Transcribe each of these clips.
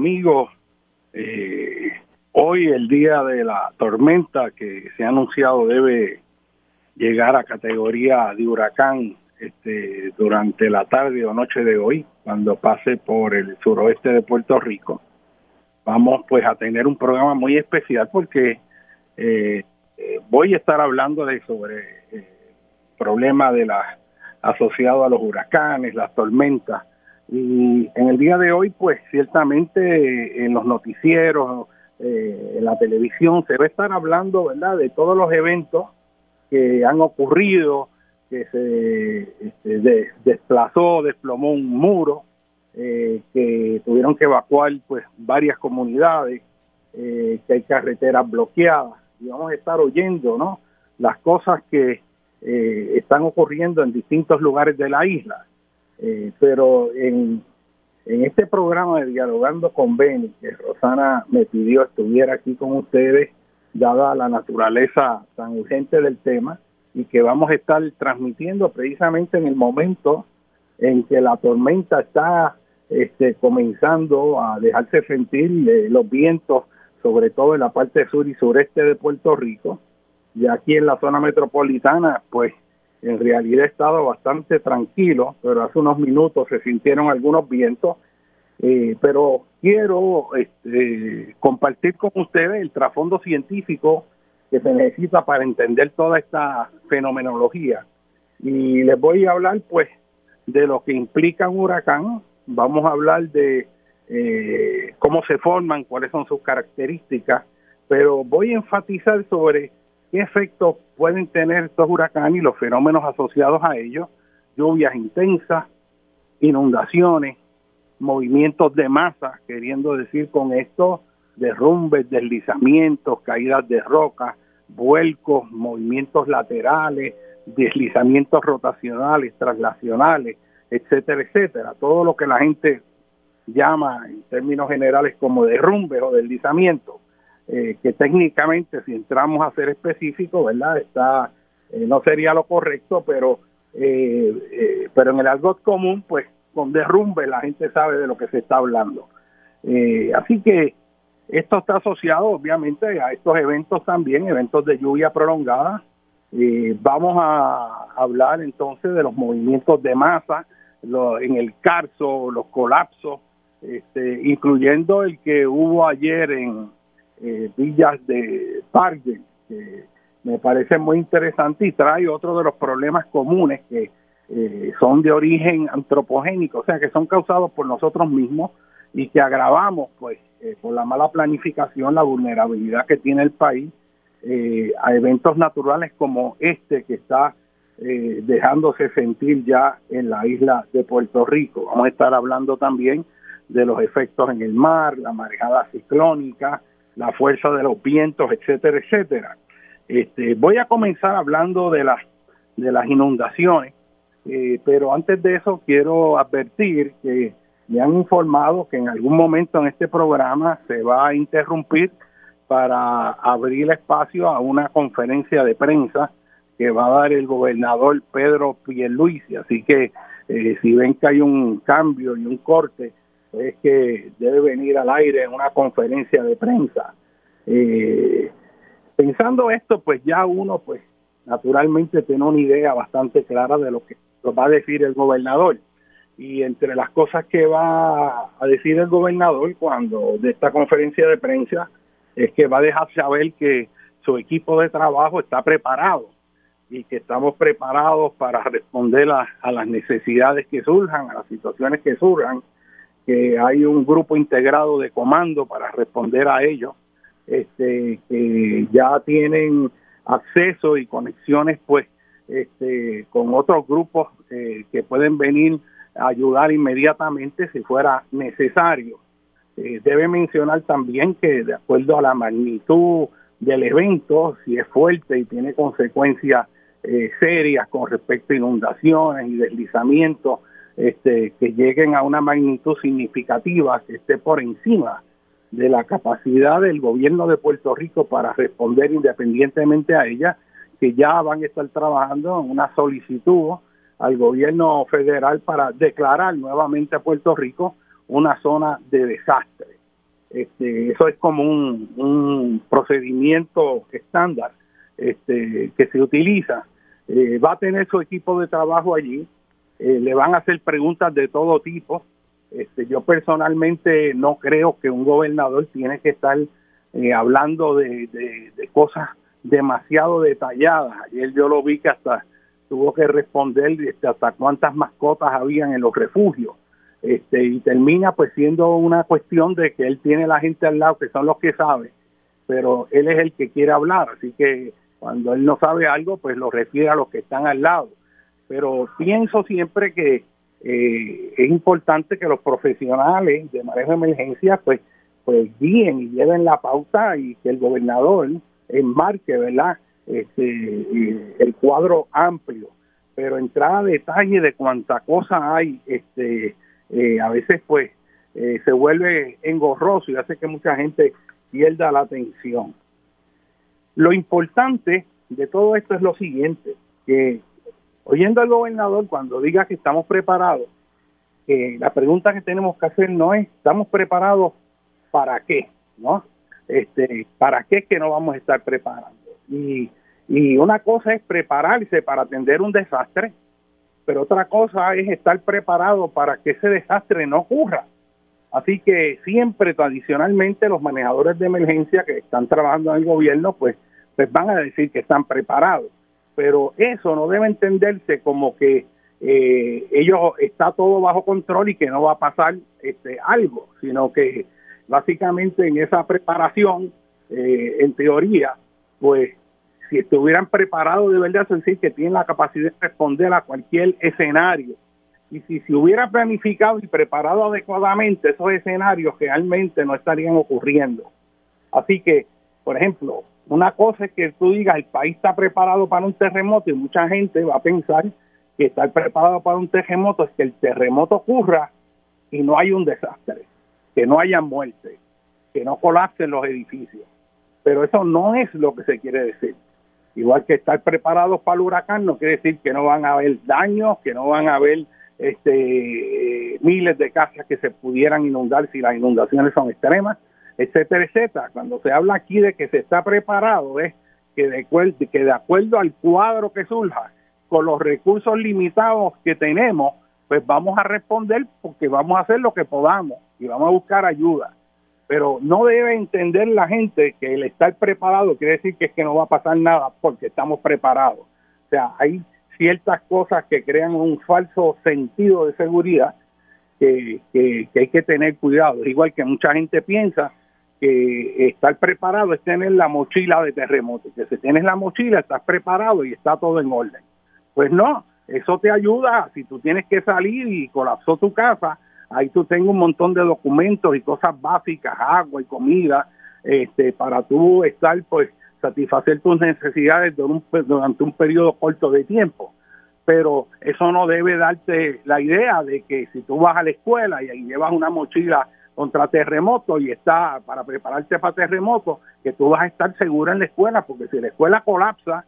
amigos. Eh, hoy, el día de la tormenta que se ha anunciado, debe llegar a categoría de huracán este, durante la tarde o noche de hoy, cuando pase por el suroeste de Puerto Rico. Vamos pues a tener un programa muy especial porque eh, eh, voy a estar hablando de sobre el problema de asociado a los huracanes, las tormentas, y en el día de hoy, pues ciertamente en los noticieros, eh, en la televisión, se va a estar hablando, ¿verdad?, de todos los eventos que han ocurrido, que se este, desplazó, desplomó un muro, eh, que tuvieron que evacuar pues varias comunidades, eh, que hay carreteras bloqueadas, y vamos a estar oyendo, ¿no?, las cosas que están ocurriendo en distintos lugares de la isla. Eh, pero en, este programa de Dialogando con Beni, que Rosana me pidió estuviera aquí con ustedes, dada la naturaleza tan urgente del tema, y que vamos a estar transmitiendo precisamente en el momento en que la tormenta está este, comenzando a dejarse sentir los vientos, sobre todo en la parte sur y sureste de Puerto Rico, y aquí en la zona metropolitana, pues en realidad he estado bastante tranquilo, pero hace unos minutos se sintieron algunos vientos. Eh, pero quiero este, compartir con ustedes el trasfondo científico que se necesita para entender toda esta fenomenología. Y les voy a hablar pues de lo que implica un huracán, vamos a hablar de eh, cómo se forman, cuáles son sus características, pero voy a enfatizar sobre qué efectos pueden tener estos huracanes y los fenómenos asociados a ellos, lluvias intensas, inundaciones, movimientos de masa, queriendo decir con esto derrumbes, deslizamientos, caídas de roca, vuelcos, movimientos laterales, deslizamientos rotacionales, traslacionales, etcétera, etcétera. Todo lo que la gente llama en términos generales como derrumbes o deslizamientos. Eh, que técnicamente si entramos a ser específico, ¿verdad? Está, eh, no sería lo correcto, pero, eh, pero en el algo común, pues con derrumbe la gente sabe de lo que se está hablando. así que esto está asociado obviamente a estos eventos también, eventos de lluvia prolongada. vamos a hablar entonces de los movimientos de masa en el Carso, los colapsos, este, incluyendo el que hubo ayer en, eh, villas de Parque, que me parece muy interesante y trae otro de los problemas comunes que eh, son de origen antropogénico, o sea, que son causados por nosotros mismos y que agravamos, pues, eh, por la mala planificación, la vulnerabilidad que tiene el país eh, a eventos naturales como este que está dejándose sentir ya en la isla de Puerto Rico. Vamos a estar hablando también de los efectos en el mar, la marejada ciclónica, la fuerza de los vientos, etcétera, etcétera. Este, voy a comenzar hablando de las de las inundaciones eh, pero antes de eso quiero advertir que me han informado que en algún momento en este programa se va a interrumpir para abrir espacio a una conferencia de prensa que va a dar el gobernador Pedro Pierluisi. Así que eh, si ven que hay un cambio y un corte, es que debe venir al aire en una conferencia de prensa. Eh, pensando esto, pues ya uno, pues naturalmente tiene una idea bastante clara de lo que va a decir el gobernador. Y entre las cosas que va a decir el gobernador cuando de esta conferencia de prensa es que va a dejar saber que su equipo de trabajo está preparado y que estamos preparados para responder a las necesidades que surjan, a las situaciones que surjan, que hay un grupo integrado de comando para responder a ello, este, que ya tienen acceso y conexiones pues este, con otros grupos eh, que pueden venir a ayudar inmediatamente si fuera necesario. Eh, debe mencionar también que de acuerdo a la magnitud del evento, si es fuerte y tiene consecuencias eh, serias con respecto a inundaciones y deslizamientos este, que lleguen a una magnitud significativa, que esté por encima de la capacidad del gobierno de Puerto Rico para responder independientemente a ella, que ya van a estar trabajando en una solicitud al gobierno federal para declarar nuevamente a Puerto Rico una zona de desastre. Este, eso es como un, procedimiento estándar este, que se utiliza. Eh, va a tener su equipo de trabajo allí, eh, le van a hacer preguntas de todo tipo. Este, yo personalmente no creo que un gobernador tiene que estar eh, hablando de, de cosas demasiado detalladas. Ayer yo lo vi que hasta tuvo que responder este, hasta cuántas mascotas habían en los refugios. Este, y termina pues siendo una cuestión de que él tiene la gente al lado que son los que saben, pero él es el que quiere hablar, así que cuando él no sabe algo pues lo refiere a los que están al lado. Pero pienso siempre que eh, es importante que los profesionales de manejo de emergencia pues pues guíen y lleven la pauta y que el gobernador enmarque, ¿verdad? Este, el cuadro amplio, pero entrar a detalle de cuánta cosa hay, este, eh, a veces pues eh, se vuelve engorroso y hace que mucha gente pierda la atención. Lo importante de todo esto es lo siguiente, que oyendo al gobernador cuando diga que estamos preparados, la pregunta que tenemos que hacer no es, ¿estamos preparados para qué? ¿No? este, ¿para qué es que no vamos a estar preparando? Y, y una cosa es prepararse para atender un desastre, pero otra cosa es estar preparado para que ese desastre no ocurra. Así que siempre tradicionalmente los manejadores de emergencia que están trabajando en el gobierno, pues, pues van a decir que están preparados. Pero eso no debe entenderse como que eh, ellos está todo bajo control y que no va a pasar este algo, sino que básicamente en esa preparación, eh, en teoría, pues si estuvieran preparados de verdad, es decir, que tienen la capacidad de responder a cualquier escenario. Y si se hubiera planificado y preparado adecuadamente esos escenarios, realmente no estarían ocurriendo. Así que, por ejemplo, una cosa es que tú digas el país está preparado para un terremoto y mucha gente va a pensar que estar preparado para un terremoto es que el terremoto ocurra y no hay un desastre que no haya muerte, que no colapsen los edificios. Pero eso no es lo que se quiere decir. Igual que estar preparados para el huracán no quiere decir que no van a haber daños, que no van a haber este, miles de casas que se pudieran inundar si las inundaciones son extremas, etcétera, etcétera. Cuando se habla aquí de que se está preparado es que de, que de acuerdo al cuadro que surja, con los recursos limitados que tenemos, pues vamos a responder porque vamos a hacer lo que podamos y vamos a buscar ayuda. Pero no debe entender la gente que el estar preparado quiere decir que es que no va a pasar nada porque estamos preparados. O sea, hay ciertas cosas que crean un falso sentido de seguridad que, que, hay que tener cuidado. Igual que mucha gente piensa que estar preparado es tener la mochila de terremoto, que si tienes la mochila estás preparado y está todo en orden. Pues no, eso te ayuda. Si tú tienes que salir y colapsó tu casa, ahí tú tengas un montón de documentos y cosas básicas, agua y comida, este, para tú estar, pues, satisfacer tus necesidades durante un periodo corto de tiempo. Pero eso no debe darte la idea de que si tú vas a la escuela y, llevas una mochila contra terremoto y está para prepararte para terremoto, que tú vas a estar segura en la escuela, porque si la escuela colapsa,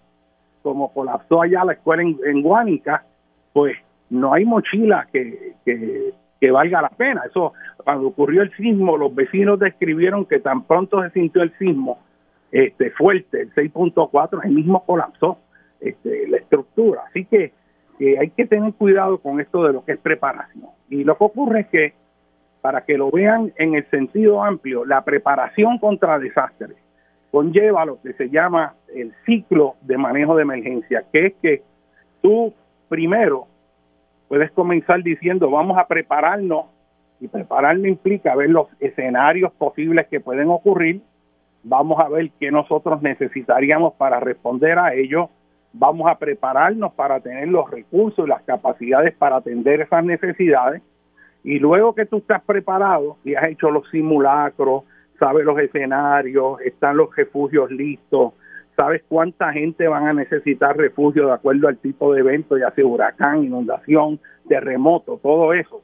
como colapsó allá la escuela en, en Guánica, pues no hay mochila que, que, que, valga la pena. Eso, cuando ocurrió el sismo, los vecinos describieron que tan pronto se sintió el sismo este, fuerte, el 6.4, el mismo colapsó este, la estructura. Así que hay que tener cuidado con esto de lo que es preparación. Y lo que ocurre es que, para que lo vean en el sentido amplio, la preparación contra desastres conlleva lo que se llama el ciclo de manejo de emergencia, que es que tú primero puedes comenzar diciendo vamos a prepararnos y prepararnos implica ver los escenarios posibles que pueden ocurrir, vamos a ver qué nosotros necesitaríamos para responder a ello, vamos a prepararnos para tener los recursos y las capacidades para atender esas necesidades. Y luego que tú estás preparado y has hecho los simulacros, sabes los escenarios, están los refugios listos, sabes cuánta gente van a necesitar refugio de acuerdo al tipo de evento, ya sea huracán, inundación, terremoto, todo eso.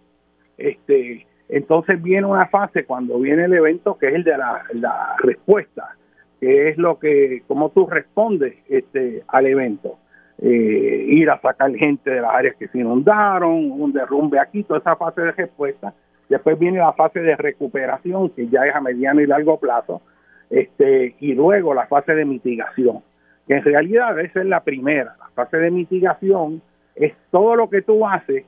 Este, entonces viene una fase cuando viene el evento que es el de la, respuesta que es lo que, cómo tú respondes este, al evento. Eh, ir a sacar gente de las áreas que se inundaron, un derrumbe aquí, toda esa fase de respuesta. Después viene la fase de recuperación, que ya es a mediano y largo plazo, este, y luego la fase de mitigación, que en realidad esa es la primera. La fase de mitigación es todo lo que tú haces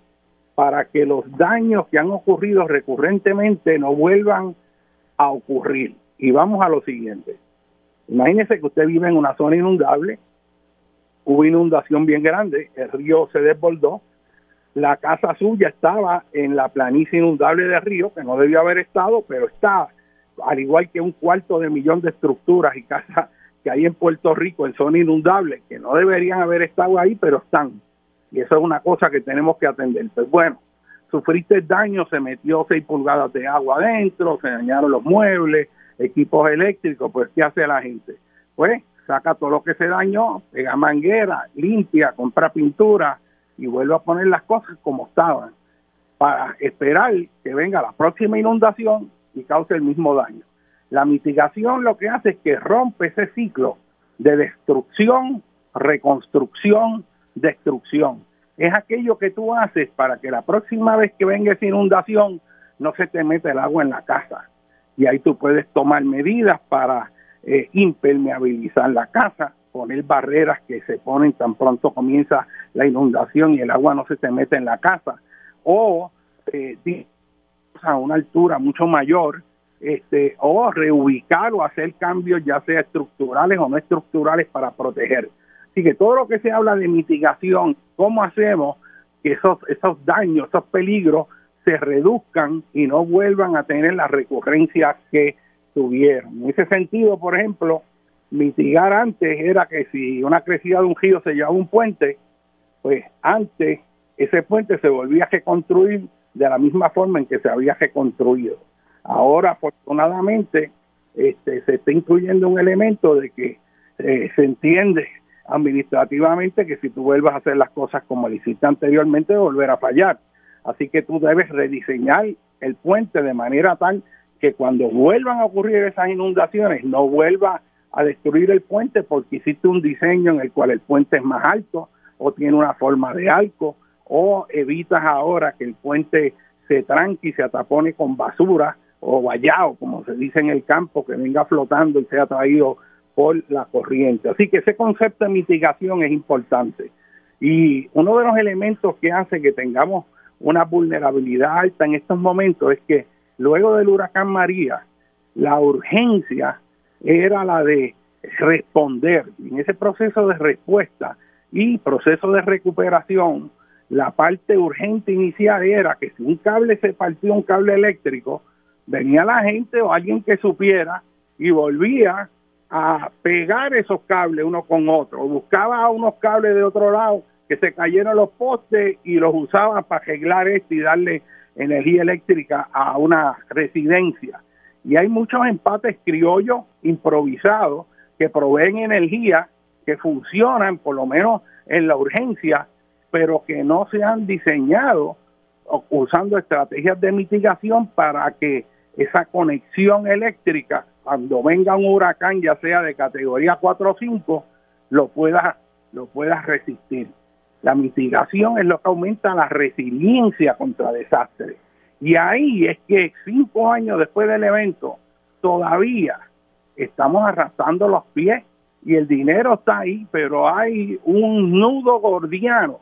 para que los daños que han ocurrido recurrentemente no vuelvan a ocurrir. Y vamos a lo siguiente. Imagínese que usted vive en una zona inundable, hubo inundación bien grande, el río se desbordó, la casa suya estaba en la planicie inundable del río, que no debió haber estado, pero está, al igual que un cuarto de millón de estructuras y casas que hay en Puerto Rico en zona inundable, que no deberían haber estado ahí, pero están. Y eso es una cosa que tenemos que atender. Pues bueno, sufriste daño, se metió seis pulgadas de agua adentro, se dañaron los muebles, equipos eléctricos, pues ¿qué hace la gente? Pues saca todo lo que se dañó, pega manguera, limpia, compra pintura y vuelve a poner las cosas como estaban para esperar que venga la próxima inundación y cause el mismo daño. La mitigación lo que hace es que rompe ese ciclo de destrucción, reconstrucción, destrucción. Es aquello que tú haces para que la próxima vez que venga esa inundación no se te meta el agua en la casa, y ahí tú puedes tomar medidas para eh, impermeabilizar la casa, poner barreras que se ponen tan pronto comienza la inundación y el agua no se te mete en la casa, o eh, a una altura mucho mayor, este, o reubicar o hacer cambios ya sea estructurales o no estructurales para proteger. Así que todo lo que se habla de mitigación, ¿cómo hacemos que esos, esos daños, esos peligros se reduzcan y no vuelvan a tener la recurrencia que tuvieron. En ese sentido, por ejemplo, mitigar antes era que si una crecida de un río se llevaba un puente, pues antes ese puente se volvía a reconstruir de la misma forma en que se había reconstruido. Ahora, afortunadamente, este, se está incluyendo un elemento de que eh, se entiende administrativamente que si tú vuelvas a hacer las cosas como lo hiciste anteriormente, volver a fallar. Así que tú debes rediseñar el puente de manera tal que cuando vuelvan a ocurrir esas inundaciones no vuelva a destruir el puente porque hiciste un diseño en el cual el puente es más alto o tiene una forma de arco o evitas ahora que el puente se tranque y se atapone con basura o vallado, como se dice en el campo, que venga flotando y sea traído por la corriente. Así que ese concepto de mitigación es importante. Y uno de los elementos que hace que tengamos una vulnerabilidad alta en estos momentos es que luego del huracán María, la urgencia era la de responder. En ese proceso de respuesta y proceso de recuperación, la parte urgente inicial era que si un cable se partió, un cable eléctrico, venía la gente o alguien que supiera y volvía a pegar esos cables uno con otro, buscaba unos cables de otro lado que se cayeron los postes y los usaba para arreglar esto y darle energía eléctrica a una residencia. Y hay muchos empates criollos improvisados que proveen energía que funcionan, por lo menos en la urgencia, pero que no se han diseñado usando estrategias de mitigación para que esa conexión eléctrica, cuando venga un huracán, ya sea de categoría 4 o 5, lo pueda, lo pueda resistir. La mitigación es lo que aumenta la resiliencia contra desastres. Y ahí es que cinco años después del evento, todavía estamos arrastrando los pies y el dinero está ahí, pero hay un nudo gordiano,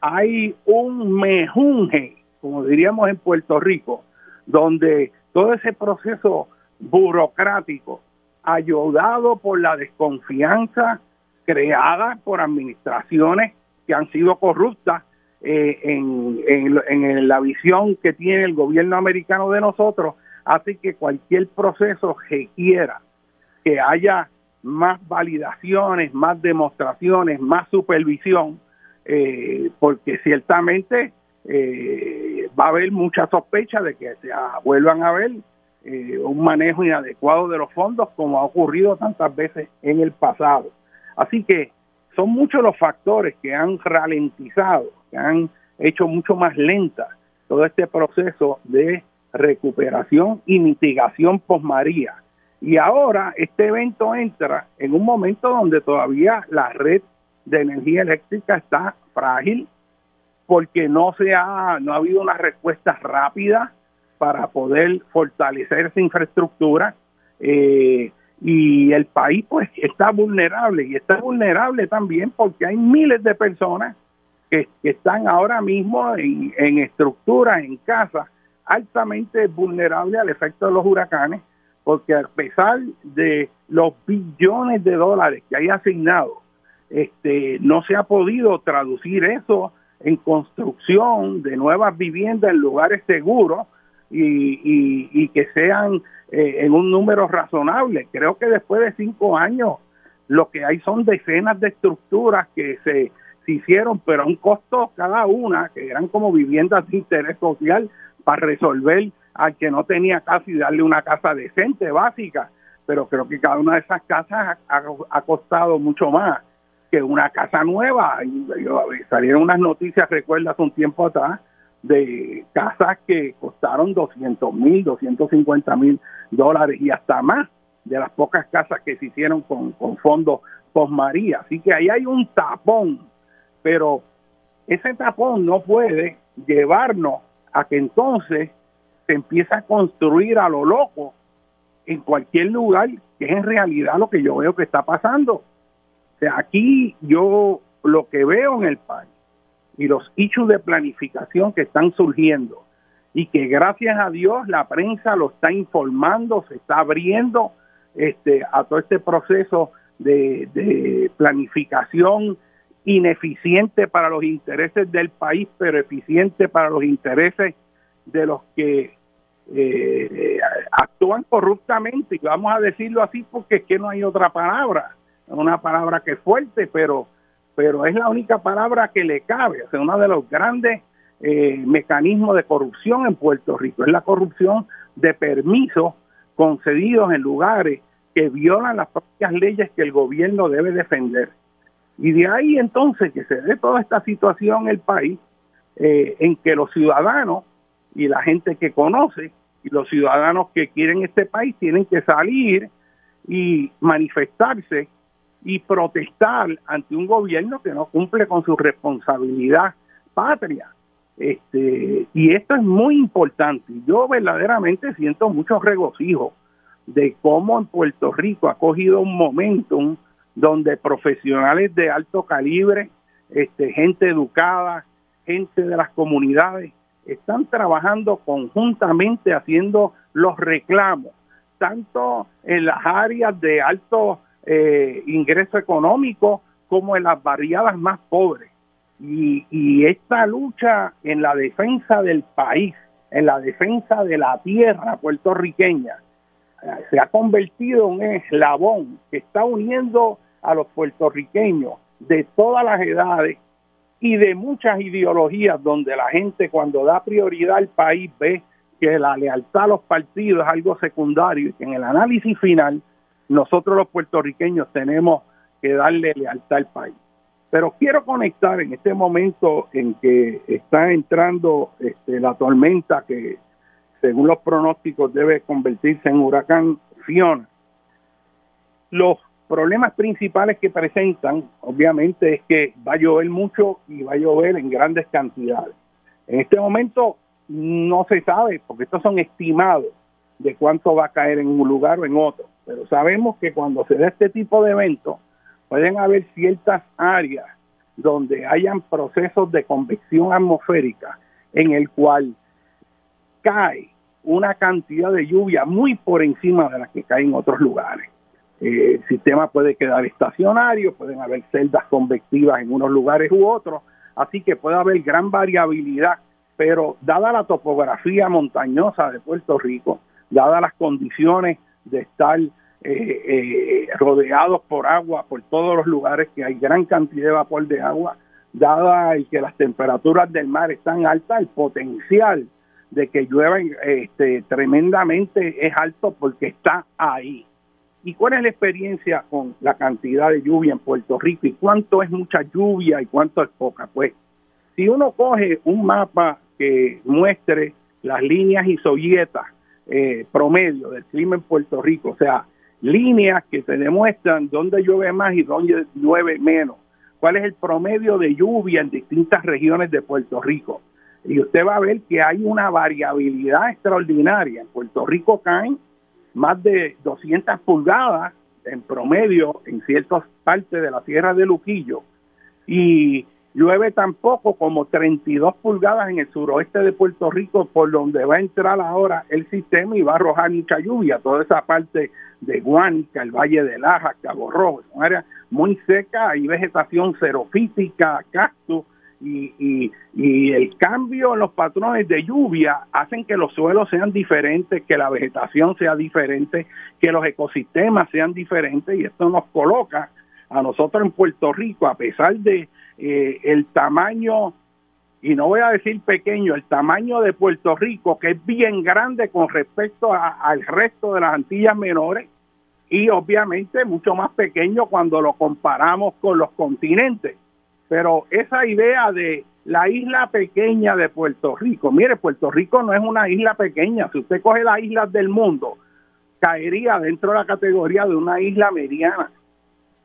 hay un mejunje, como diríamos en Puerto Rico, donde todo ese proceso burocrático, ayudado por la desconfianza creada por administraciones que han sido corruptas eh, en, en, la visión que tiene el gobierno americano de nosotros, hace que cualquier proceso requiera que haya más validaciones, más demostraciones, más supervisión, eh, porque ciertamente eh, va a haber mucha sospecha de que se vuelvan a ver eh, un manejo inadecuado de los fondos como ha ocurrido tantas veces en el pasado. Así que son muchos los factores que han ralentizado, que han hecho mucho más lenta todo este proceso de recuperación y mitigación post María. Y ahora este evento entra en un momento donde todavía la red de energía eléctrica está frágil, porque no se ha, no ha habido una respuesta rápida para poder fortalecer esa infraestructura eh, y el país pues está vulnerable y está vulnerable también porque hay miles de personas que, están ahora mismo en, en estructuras, en casas altamente vulnerables al efecto de los huracanes porque a pesar de los billones de dólares que hay asignados, este, no se ha podido traducir eso en construcción de nuevas viviendas en lugares seguros y, que sean eh, en un número razonable. Creo que después de cinco años lo que hay son decenas de estructuras que se, hicieron, pero a un costo cada una, que eran como viviendas de interés social para resolver al que no tenía casa y darle una casa decente, básica. Pero creo que cada una de esas casas ha costado mucho más que una casa nueva. salieron unas noticias, recuerdas, un tiempo atrás, de casas que costaron 200 mil, 250 mil dólares y hasta más de las pocas casas que se hicieron con, con fondos post María. Así que ahí hay un tapón, pero ese tapón no puede llevarnos a que entonces se empiece a construir a lo loco en cualquier lugar, que es en realidad lo que yo veo que está pasando aquí yo lo que veo en el país y los hechos de planificación que están surgiendo. Y que gracias a Dios la prensa lo está informando, se está abriendo este, a todo este proceso de, de planificación ineficiente para los intereses del país, pero eficiente para los intereses de los que eh, actúan corruptamente, y vamos a decirlo así porque es que no hay otra palabra una palabra que es fuerte, pero, pero es la única palabra que le cabe. O sea, uno de los grandes eh, mecanismos de corrupción en Puerto Rico es la corrupción de permisos concedidos en lugares que violan las propias leyes que el gobierno debe defender. Y de ahí entonces que se dé toda esta situación en el país, eh, en que los ciudadanos y la gente que conoce y los ciudadanos que quieren este país tienen que salir y manifestarse y protestar ante un gobierno que no cumple con su responsabilidad patria. Este, y esto es muy importante. Yo verdaderamente siento mucho regocijo de cómo en Puerto Rico ha cogido un momentum donde profesionales de alto calibre, este, gente educada, gente de las comunidades, están trabajando conjuntamente haciendo los reclamos, tanto en las áreas de alto eh, ingreso económico como en las barriadas más pobres. Y, y esta lucha en la defensa del país, en la defensa de la tierra puertorriqueña, eh, se ha convertido en un eslabón que está uniendo a los puertorriqueños de todas las edades y de muchas ideologías donde la gente cuando da prioridad al país ve que la lealtad a los partidos es algo secundario y que en el análisis final nosotros los puertorriqueños tenemos que darle lealtad al país. Pero quiero conectar en este momento en que está entrando este, la tormenta que según los pronósticos debe convertirse en huracán Fiona. Los problemas principales que presentan, obviamente, es que va a llover mucho y va a llover en grandes cantidades. En este momento no se sabe, porque estos son estimados de cuánto va a caer en un lugar o en otro, pero sabemos que cuando se da este tipo de eventos, pueden haber ciertas áreas donde hayan procesos de convección atmosférica en el cual cae una cantidad de lluvia muy por encima de la que cae en otros lugares. Eh, el sistema puede quedar estacionario, pueden haber celdas convectivas en unos lugares u otros, así que puede haber gran variabilidad, pero dada la topografía montañosa de Puerto Rico, dadas las condiciones de estar eh, eh, rodeados por agua por todos los lugares, que hay gran cantidad de vapor de agua, dada el que las temperaturas del mar están altas, el potencial de que llueva este, tremendamente es alto porque está ahí. ¿Y cuál es la experiencia con la cantidad de lluvia en Puerto Rico y cuánto es mucha lluvia y cuánto es poca? Pues si uno coge un mapa que muestre las líneas isoyetas eh, promedio del clima en Puerto Rico, o sea, líneas que te demuestran dónde llueve más y dónde llueve menos, cuál es el promedio de lluvia en distintas regiones de Puerto Rico. Y usted va a ver que hay una variabilidad extraordinaria. En Puerto Rico caen más de 200 pulgadas en promedio en ciertas partes de la tierra de Luquillo y llueve tan poco como 32 pulgadas en el suroeste de Puerto Rico por donde va a entrar ahora el sistema y va a arrojar mucha lluvia, toda esa parte de Guánica, el Valle de Laja, Cabo Rojo, es un área muy seca, hay vegetación xerofítica, cactus, y, y, el cambio en los patrones de lluvia hacen que los suelos sean diferentes, que la vegetación sea diferente, que los ecosistemas sean diferentes y esto nos coloca a nosotros en Puerto Rico, a pesar de eh, el tamaño, y no voy a decir pequeño, el tamaño de Puerto Rico, que es bien grande con respecto al resto de las Antillas menores, y obviamente mucho más pequeño cuando lo comparamos con los continentes pero esa idea de la isla pequeña de Puerto Rico, mire, Puerto Rico no es una isla pequeña, si usted coge las islas del mundo, caería dentro de la categoría de una isla mediana.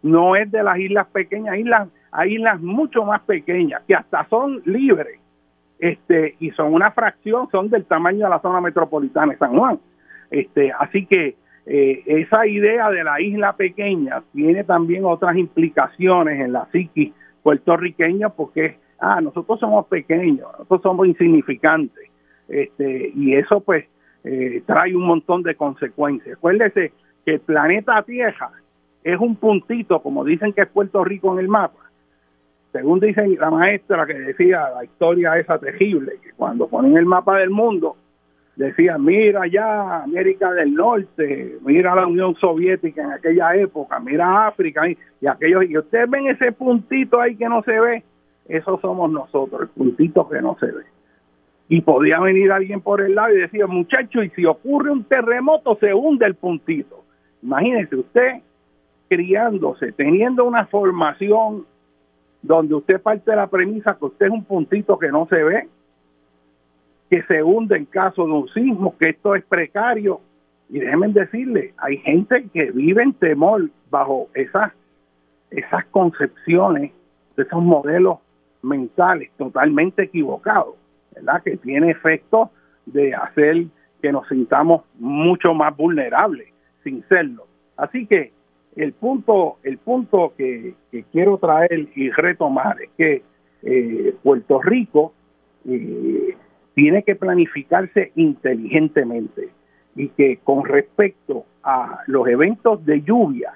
No es de las islas pequeñas, islas, hay islas mucho más pequeñas que hasta son libres este y son una fracción, son del tamaño de la zona metropolitana de San Juan. Este, así que eh, esa idea de la isla pequeña tiene también otras implicaciones en la psiquis puertorriqueños porque, ah, nosotros somos pequeños, nosotros somos insignificantes. Este, y eso pues eh, trae un montón de consecuencias. Acuérdese que el planeta Tierra es un puntito, como dicen que es Puerto Rico en el mapa. Según dice la maestra que decía la historia esa terrible, que cuando ponen el mapa del mundo, decía, mira ya América del Norte, mira la Unión Soviética en aquella época, mira África y, aquellos, y ustedes ven ese puntito ahí que no se ve, eso somos nosotros, el puntito que no se ve. Y podía venir alguien por el lado y decir, muchacho, y si ocurre un terremoto se hunde el puntito. Imagínese usted criándose, teniendo una formación donde usted parte de la premisa que usted es un puntito que no se ve, que se hunde en caso de un sismo, que esto es precario. Y déjenme decirle, hay gente que vive en temor bajo esas, esas concepciones, esos modelos mentales totalmente equivocados, ¿verdad? Que tiene efecto de hacer que nos sintamos mucho más vulnerables sin serlo. Así que el punto, el punto que, quiero traer y retomar es que eh, Puerto Rico eh, tiene que planificarse inteligentemente y que con respecto a los eventos de lluvia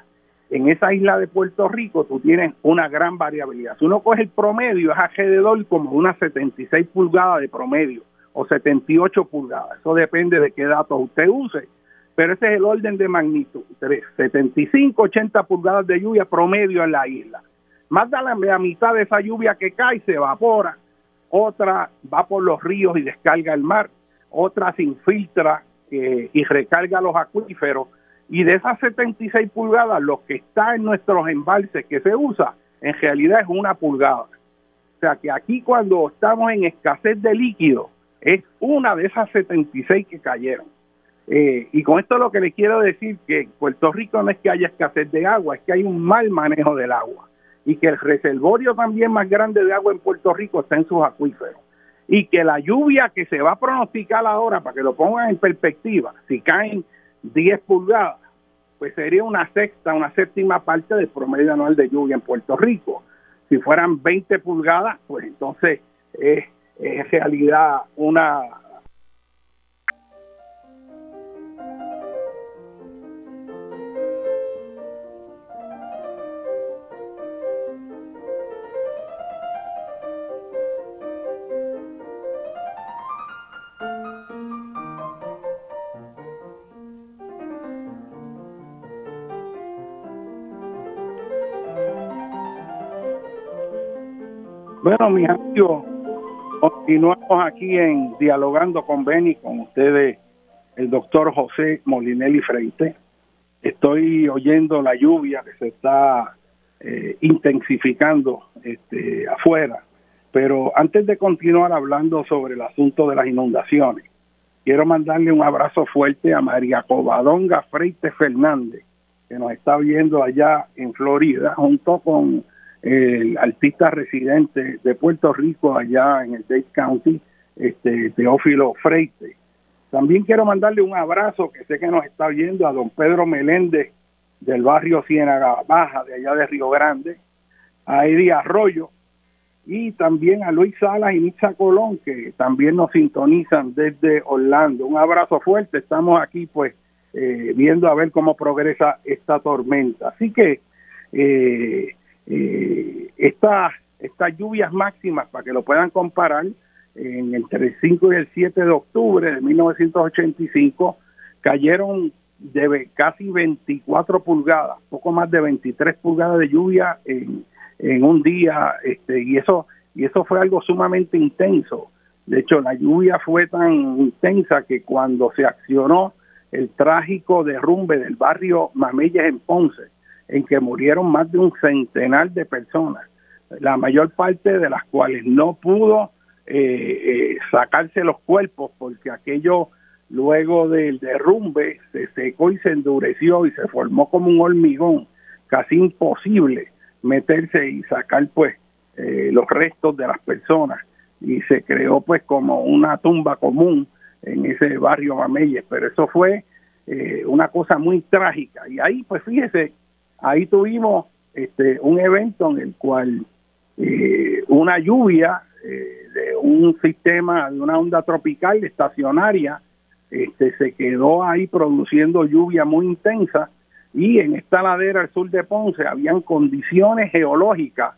en esa isla de Puerto Rico tú tienes una gran variabilidad. Si uno coge el promedio, es alrededor como unas 76 pulgadas de promedio o 78 pulgadas. Eso depende de qué datos usted use. Pero ese es el orden de magnitud. 75, 80 pulgadas de lluvia promedio en la isla. Más de la mitad de esa lluvia que cae se evapora. Otra va por los ríos y descarga el mar. Otra se infiltra eh, y recarga los acuíferos y de esas 76 pulgadas, lo que está en nuestros embalses que se usa, en realidad es una pulgada. O sea que aquí cuando estamos en escasez de líquido, es una de esas 76 que cayeron. Eh, y con esto lo que le quiero decir que en Puerto Rico no es que haya escasez de agua, es que hay un mal manejo del agua. Y que el reservorio también más grande de agua en Puerto Rico está en sus acuíferos. Y que la lluvia que se va a pronosticar ahora, para que lo pongan en perspectiva, si caen 10 pulgadas, pues sería una sexta, una séptima parte del promedio anual de lluvia en Puerto Rico. Si fueran 20 pulgadas, pues entonces es, es realidad una Bueno, mis amigos, continuamos aquí en Dialogando con Beni, con ustedes, el doctor José Molinelli Freite. Estoy oyendo la lluvia que se está eh, intensificando este, afuera, pero antes de continuar hablando sobre el asunto de las inundaciones, quiero mandarle un abrazo fuerte a María Covadonga Freite Fernández, que nos está viendo allá en Florida, junto con el artista residente de Puerto Rico allá en el Dade County, este Teófilo Freite. También quiero mandarle un abrazo que sé que nos está viendo a don Pedro Meléndez del barrio Ciénaga Baja, de allá de Río Grande, a Eddie Arroyo y también a Luis Salas y Mitza Colón, que también nos sintonizan desde Orlando. Un abrazo fuerte, estamos aquí pues eh, viendo a ver cómo progresa esta tormenta. Así que eh, eh, estas, lluvias máximas, para que lo puedan comparar, en entre el 5 y el 7 de octubre de 1985, cayeron de casi 24 pulgadas, poco más de 23 pulgadas de lluvia en, en un día, este, y eso y eso fue algo sumamente intenso. De hecho, la lluvia fue tan intensa que cuando se accionó el trágico derrumbe del barrio Mameyes en Ponce, en que murieron más de un centenar de personas, la mayor parte de las cuales no pudo eh, eh, sacarse los cuerpos porque aquello luego del derrumbe se secó y se endureció y se formó como un hormigón, casi imposible meterse y sacar pues eh, los restos de las personas. Y se creó pues como una tumba común en ese barrio Mameyes, pero eso fue una cosa muy trágica. Y ahí pues fíjese ahí tuvimos este, un evento en el cual eh, una lluvia eh, de un sistema, de una onda tropical estacionaria, este, se quedó ahí produciendo lluvia muy intensa. Y en esta ladera al sur de Ponce habían condiciones geológicas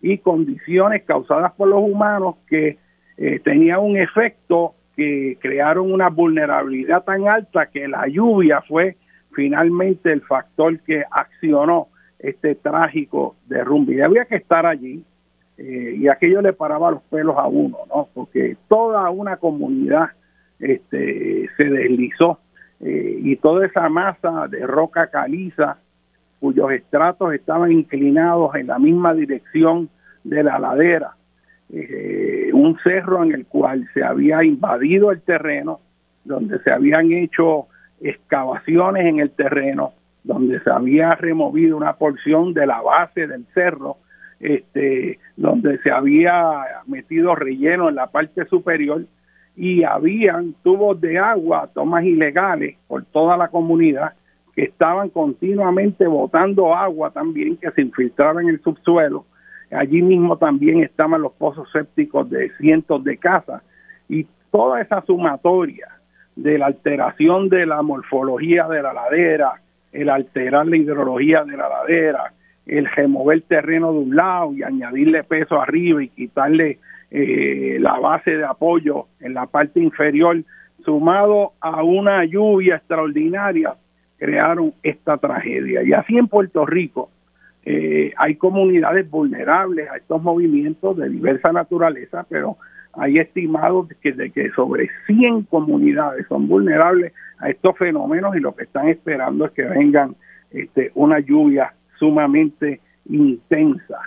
y condiciones causadas por los humanos que eh, tenían un efecto que crearon una vulnerabilidad tan alta que la lluvia fue finalmente el factor que accionó este trágico derrumbe. Y había que estar allí eh, y aquello le paraba los pelos a uno, ¿no? Porque toda una comunidad este, se deslizó eh, y toda esa masa de roca caliza cuyos estratos estaban inclinados en la misma dirección de la ladera, eh, un cerro en el cual se había invadido el terreno, donde se habían hecho excavaciones en el terreno donde se había removido una porción de la base del cerro, este, donde se había metido relleno en la parte superior y habían tubos de agua, tomas ilegales por toda la comunidad que estaban continuamente botando agua también que se infiltraba en el subsuelo. Allí mismo también estaban los pozos sépticos de cientos de casas y toda esa sumatoria de la alteración de la morfología de la ladera, el alterar la hidrología de la ladera, el remover terreno de un lado y añadirle peso arriba y quitarle eh, la base de apoyo en la parte inferior, sumado a una lluvia extraordinaria, crearon esta tragedia. Y así en Puerto Rico eh, hay comunidades vulnerables a estos movimientos de diversa naturaleza, pero hay estimados que, de que sobre 100 comunidades son vulnerables a estos fenómenos y lo que están esperando es que vengan este, una lluvia sumamente intensa.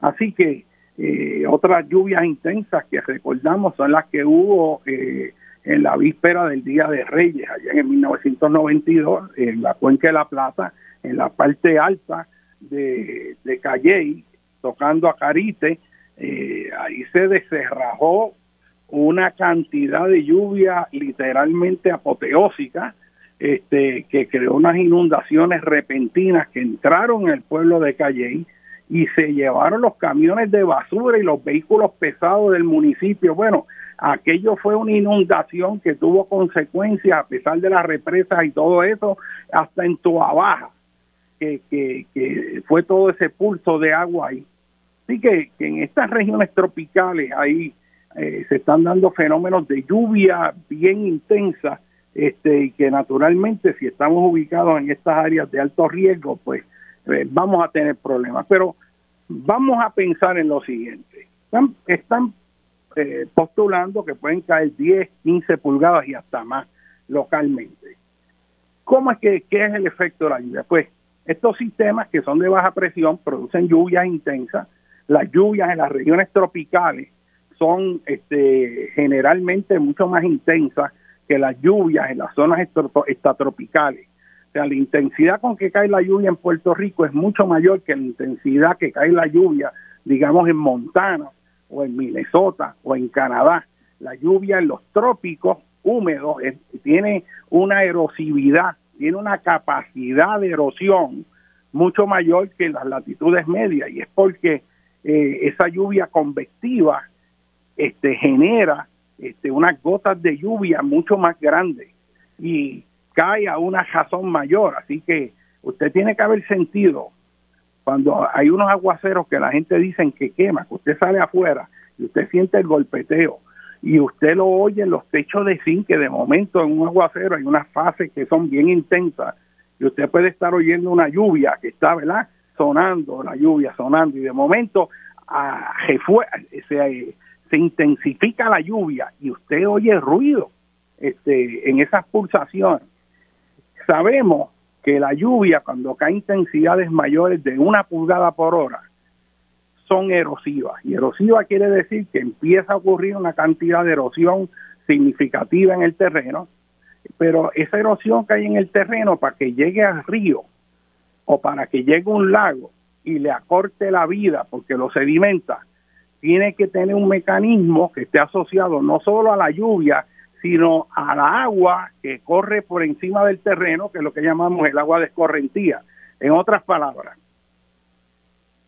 Así que eh, otras lluvias intensas que recordamos son las que hubo eh, en la víspera del Día de Reyes, allá en 1992, en la Cuenca de la Plata, en la parte alta de, de Calley, tocando a Carite, eh, ahí se descerrajó una cantidad de lluvia literalmente apoteósica, este, que creó unas inundaciones repentinas que entraron en el pueblo de Calley y se llevaron los camiones de basura y los vehículos pesados del municipio. Bueno, aquello fue una inundación que tuvo consecuencias a pesar de las represas y todo eso, hasta en Toa Baja, que, que, fue todo ese pulso de agua ahí. Así que, en estas regiones tropicales ahí eh, se están dando fenómenos de lluvia bien intensa este, y que naturalmente si estamos ubicados en estas áreas de alto riesgo, pues eh, vamos a tener problemas. Pero vamos a pensar en lo siguiente. Están, están eh, postulando que pueden caer 10, 15 pulgadas y hasta más localmente. ¿Cómo es que qué es el efecto de la lluvia? Pues estos sistemas que son de baja presión producen lluvias intensas. Las lluvias en las regiones tropicales son este, generalmente mucho más intensas que las lluvias en las zonas estatropicales. O sea, la intensidad con que cae la lluvia en Puerto Rico es mucho mayor que la intensidad que cae la lluvia, digamos, en Montana o en Minnesota o en Canadá. La lluvia en los trópicos húmedos tiene una erosividad, tiene una capacidad de erosión mucho mayor que las latitudes medias y es porque eh, esa lluvia convectiva este, genera este, unas gotas de lluvia mucho más grandes y cae a una razón mayor. Así que usted tiene que haber sentido cuando hay unos aguaceros que la gente dice que quema, que usted sale afuera y usted siente el golpeteo y usted lo oye en los techos de zinc, que de momento en un aguacero hay unas fases que son bien intensas y usted puede estar oyendo una lluvia que está, ¿verdad? Sonando, la lluvia sonando y de momento a, se, se intensifica la lluvia y usted oye ruido este, en esas pulsaciones. Sabemos que la lluvia, cuando cae intensidades mayores de una pulgada por hora, son erosivas. Y erosiva quiere decir que empieza a ocurrir una cantidad de erosión significativa en el terreno, pero esa erosión que hay en el terreno para que llegue al río o para que llegue un lago y le acorte la vida porque lo sedimenta, tiene que tener un mecanismo que esté asociado no solo a la lluvia, sino a la agua que corre por encima del terreno, que es lo que llamamos el agua de escorrentía. En otras palabras,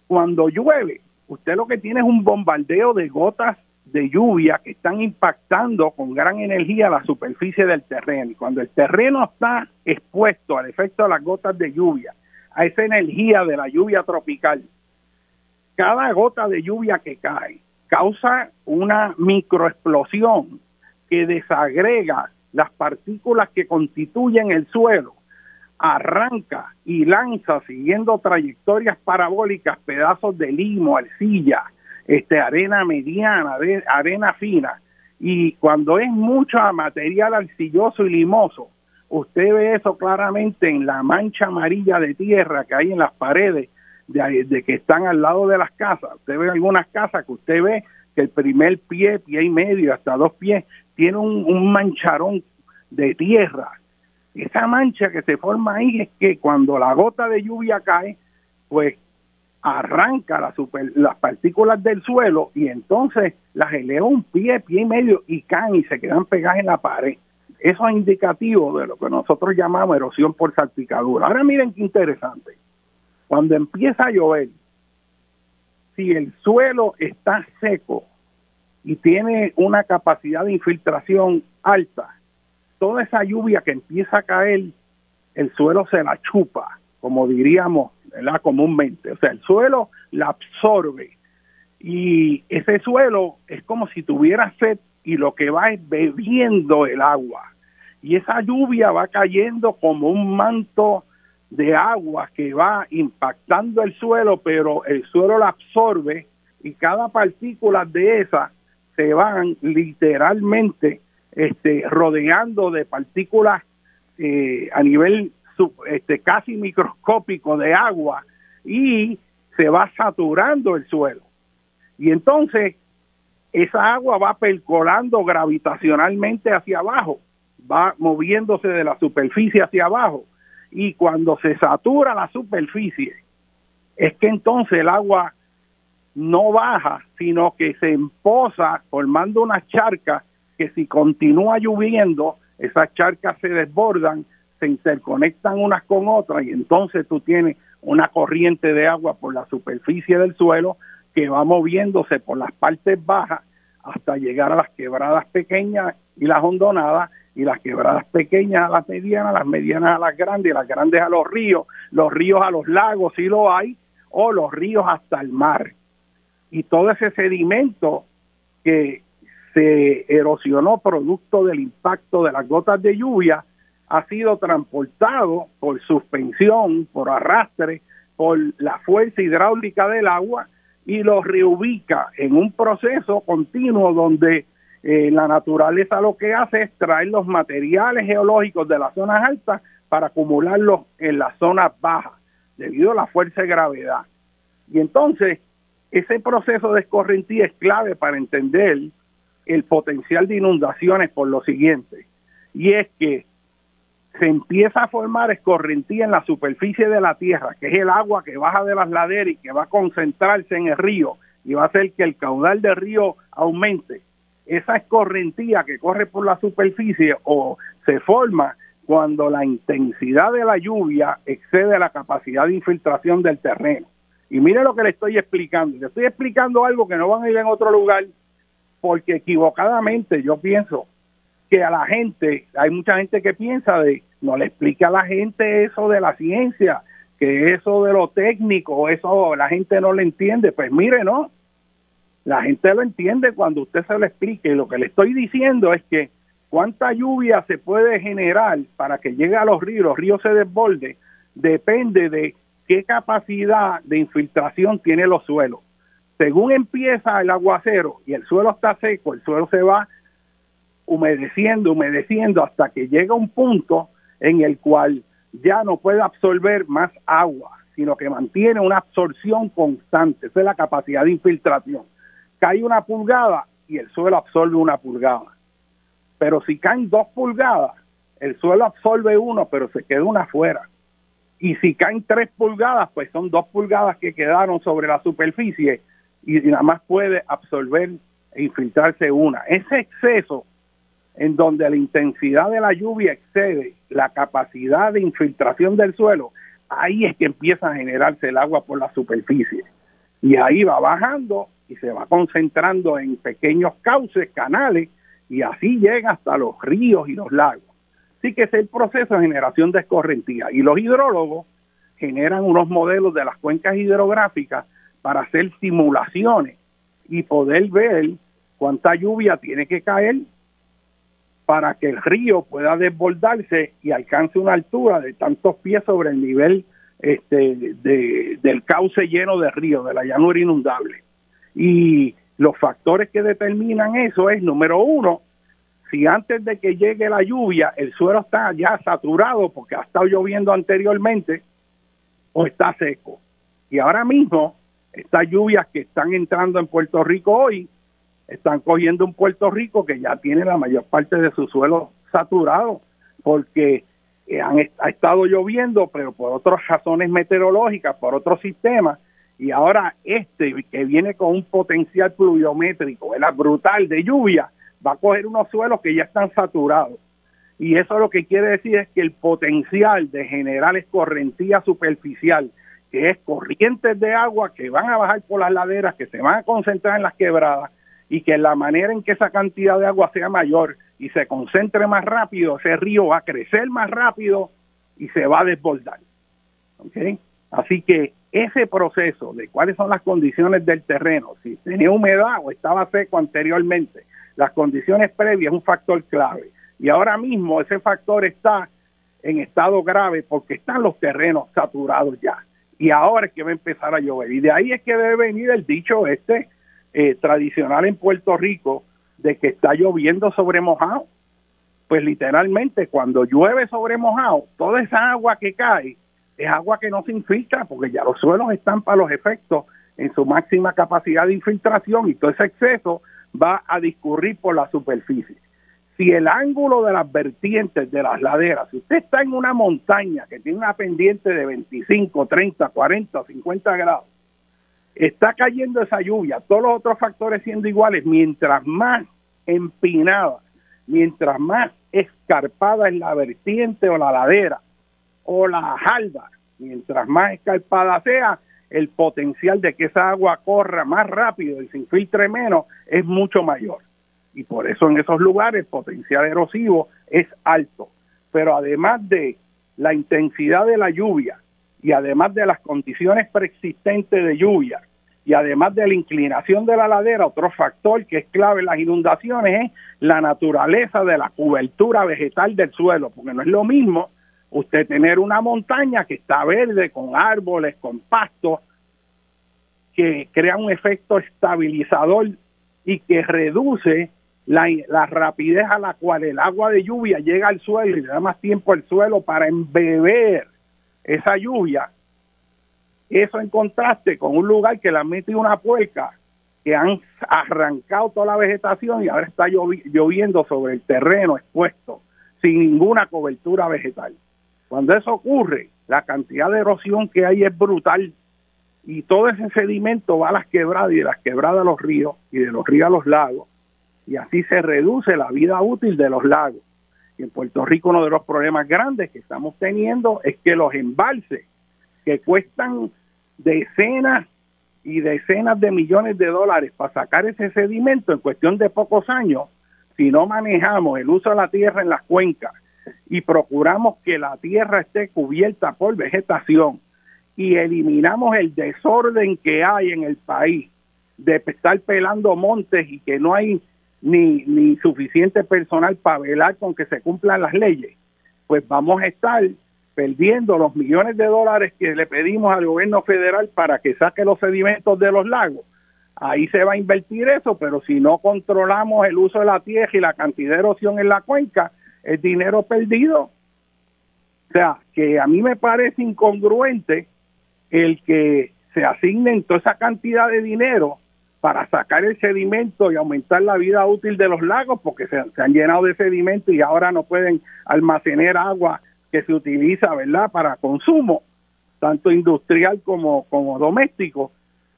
cuando llueve, usted lo que tiene es un bombardeo de gotas de lluvia que están impactando con gran energía la superficie del terreno. Y cuando el terreno está expuesto al efecto de las gotas de lluvia, a esa energía de la lluvia tropical, cada gota de lluvia que cae causa una microexplosión que desagrega las partículas que constituyen el suelo, arranca y lanza siguiendo trayectorias parabólicas pedazos de limo, arcilla, este, arena mediana, arena fina. Y cuando es mucho material arcilloso y limoso, usted ve eso claramente en la mancha amarilla de tierra que hay en las paredes de, que están al lado de las casas. Usted ve algunas casas que usted ve que el primer pie, pie y medio, hasta dos pies, tiene un, mancharón de tierra. Esa mancha que se forma ahí es que cuando la gota de lluvia cae, pues arranca la las partículas del suelo y entonces las eleva un pie, pie y medio y caen y se quedan pegadas en la pared. Eso es indicativo de lo que nosotros llamamos erosión por salpicadura. Ahora miren qué interesante. Cuando empieza a llover, si el suelo está seco y tiene una capacidad de infiltración alta, toda esa lluvia que empieza a caer el suelo se la chupa, como diríamos ¿verdad? comúnmente. O sea, el suelo la absorbe y ese suelo es como si tuviera sed y lo que va es bebiendo el agua. Y esa lluvia va cayendo como un manto de agua que va impactando el suelo, pero el suelo la absorbe y cada partícula de esa se van literalmente este, rodeando de partículas eh, a nivel este, casi microscópico de agua y se va saturando el suelo. Y entonces esa agua va percolando gravitacionalmente hacia abajo, va moviéndose de la superficie hacia abajo. Y cuando se satura la superficie, es que entonces el agua no baja, sino que se emposa formando una charca que si continúa lloviendo, esas charcas se desbordan, se interconectan unas con otras y entonces tú tienes una corriente de agua por la superficie del suelo que va moviéndose por las partes bajas hasta llegar a las quebradas pequeñas y las hondonadas y las quebradas pequeñas a las medianas, las medianas a las grandes las grandes a los ríos, los ríos a los lagos si lo hay, o los ríos hasta el mar. Y todo ese sedimento que se erosionó producto del impacto de las gotas de lluvia ha sido transportado por suspensión, por arrastre, por la fuerza hidráulica del agua y lo reubica en un proceso continuo donde eh, la naturaleza lo que hace es traer los materiales geológicos de las zonas altas para acumularlos en las zonas bajas debido a la fuerza de gravedad. Y entonces ese proceso de escorrentía es clave para entender el potencial de inundaciones por lo siguiente, y es que se empieza a formar escorrentía en la superficie de la tierra, que es el agua que baja de las laderas y que va a concentrarse en el río y va a hacer que el caudal del río aumente. Esa escorrentía que corre por la superficie o se forma cuando la intensidad de la lluvia excede la capacidad de infiltración del terreno. Y mire lo que le estoy explicando. Le estoy explicando algo que no van a ir en otro lugar porque equivocadamente yo pienso que a la gente, hay mucha gente que piensa de, no le explique a la gente eso de la ciencia, que eso de lo técnico, eso la gente no lo entiende. Pues mire, no, la gente lo entiende cuando usted se lo explique. Y lo que le estoy diciendo es que cuánta lluvia se puede generar para que llegue a los ríos, los ríos se desborde, depende de qué capacidad de infiltración tiene los suelos. Según empieza el aguacero y el suelo está seco, el suelo se va humedeciendo, humedeciendo hasta que llega un punto en el cual ya no puede absorber más agua, sino que mantiene una absorción constante. Esa es la capacidad de infiltración. Cae una pulgada y el suelo absorbe una pulgada. Pero si caen dos pulgadas, el suelo absorbe uno, pero se queda una afuera y si caen tres pulgadas, pues son dos pulgadas que quedaron sobre la superficie y nada más puede absorber e infiltrarse una. Ese exceso en donde la intensidad de la lluvia excede la capacidad de infiltración del suelo, ahí es que empieza a generarse el agua por la superficie. Y ahí va bajando y se va concentrando en pequeños cauces, canales, y así llega hasta los ríos y los lagos. Así que es el proceso de generación de escorrentía. Y los hidrólogos generan unos modelos de las cuencas hidrográficas para hacer simulaciones y poder ver cuánta lluvia tiene que caer para que el río pueda desbordarse y alcance una altura de tantos pies sobre el nivel este, de, del cauce lleno de río, de la llanura inundable. Y los factores que determinan eso es, número uno, si antes de que llegue la lluvia el suelo está ya saturado porque ha estado lloviendo anteriormente o está seco. Y ahora mismo estas lluvias que están entrando en Puerto Rico hoy están cogiendo un Puerto Rico que ya tiene la mayor parte de su suelo saturado porque eh, han, ha estado lloviendo, pero por otras razones meteorológicas, por otros sistemas, y ahora este que viene con un potencial pluviométrico, la brutal de lluvia, va a coger unos suelos que ya están saturados. Y eso lo que quiere decir es que el potencial de generar escorrentía superficial, que es corrientes de agua que van a bajar por las laderas, que se van a concentrar en las quebradas, y que la manera en que esa cantidad de agua sea mayor y se concentre más rápido, ese río va a crecer más rápido y se va a desbordar. Así que ese proceso de cuáles son las condiciones del terreno, si tenía humedad o estaba seco anteriormente, las condiciones previas es un factor clave. Y ahora mismo ese factor está en estado grave porque están los terrenos saturados ya. Y ahora es que va a empezar a llover. Y de ahí es que debe venir el dicho este eh, tradicional en Puerto Rico de que está lloviendo sobre mojado. Pues literalmente cuando llueve sobre mojado, toda esa agua que cae es agua que no se infiltra porque ya los suelos están para los efectos en su máxima capacidad de infiltración y todo ese exceso va a discurrir por la superficie. Si el ángulo de las vertientes de las laderas, si usted está en una montaña que tiene una pendiente de 25, 30, 40, 50 grados, está cayendo esa lluvia, todos los otros factores siendo iguales, mientras más empinada, mientras más escarpada es la vertiente o la ladera o la jalda, mientras más escarpada sea, el potencial de que esa agua corra más rápido y se infiltre menos es mucho mayor. Y por eso en esos lugares el potencial erosivo es alto. Pero además de la intensidad de la lluvia y además de las condiciones preexistentes de lluvia y además de la inclinación de la ladera, otro factor que es clave en las inundaciones es la naturaleza de la cobertura vegetal del suelo, porque no es lo mismo usted tener una montaña que está verde, con árboles, con pastos, que crea un efecto estabilizador y que reduce la, rapidez a la cual el agua de lluvia llega al suelo y le da más tiempo al suelo para embeber esa lluvia. Eso en contraste con un lugar que le han metido una puerca, que han arrancado toda la vegetación y ahora está lloviendo sobre el terreno expuesto, sin ninguna cobertura vegetal. Cuando eso ocurre, la cantidad de erosión que hay es brutal y todo ese sedimento va a las quebradas y de las quebradas a los ríos y de los ríos a los lagos y así se reduce la vida útil de los lagos. Y en Puerto Rico uno de los problemas grandes que estamos teniendo es que los embalses que cuestan decenas y decenas de millones de dólares para sacar ese sedimento en cuestión de pocos años, si no manejamos el uso de la tierra en las cuencas, y procuramos que la tierra esté cubierta por vegetación y eliminamos el desorden que hay en el país de estar pelando montes y que no hay ni, ni suficiente personal para velar con que se cumplan las leyes, pues vamos a estar perdiendo los millones de dólares que le pedimos al gobierno federal para que saque los sedimentos de los lagos. Ahí se va a invertir eso, pero si no controlamos el uso de la tierra y la cantidad de erosión en la cuenca, es dinero perdido. O sea, que a mí me parece incongruente el que se asignen toda esa cantidad de dinero para sacar el sedimento y aumentar la vida útil de los lagos, porque se, han llenado de sedimento y ahora no pueden almacenar agua que se utiliza, ¿verdad?, para consumo, tanto industrial como, como doméstico,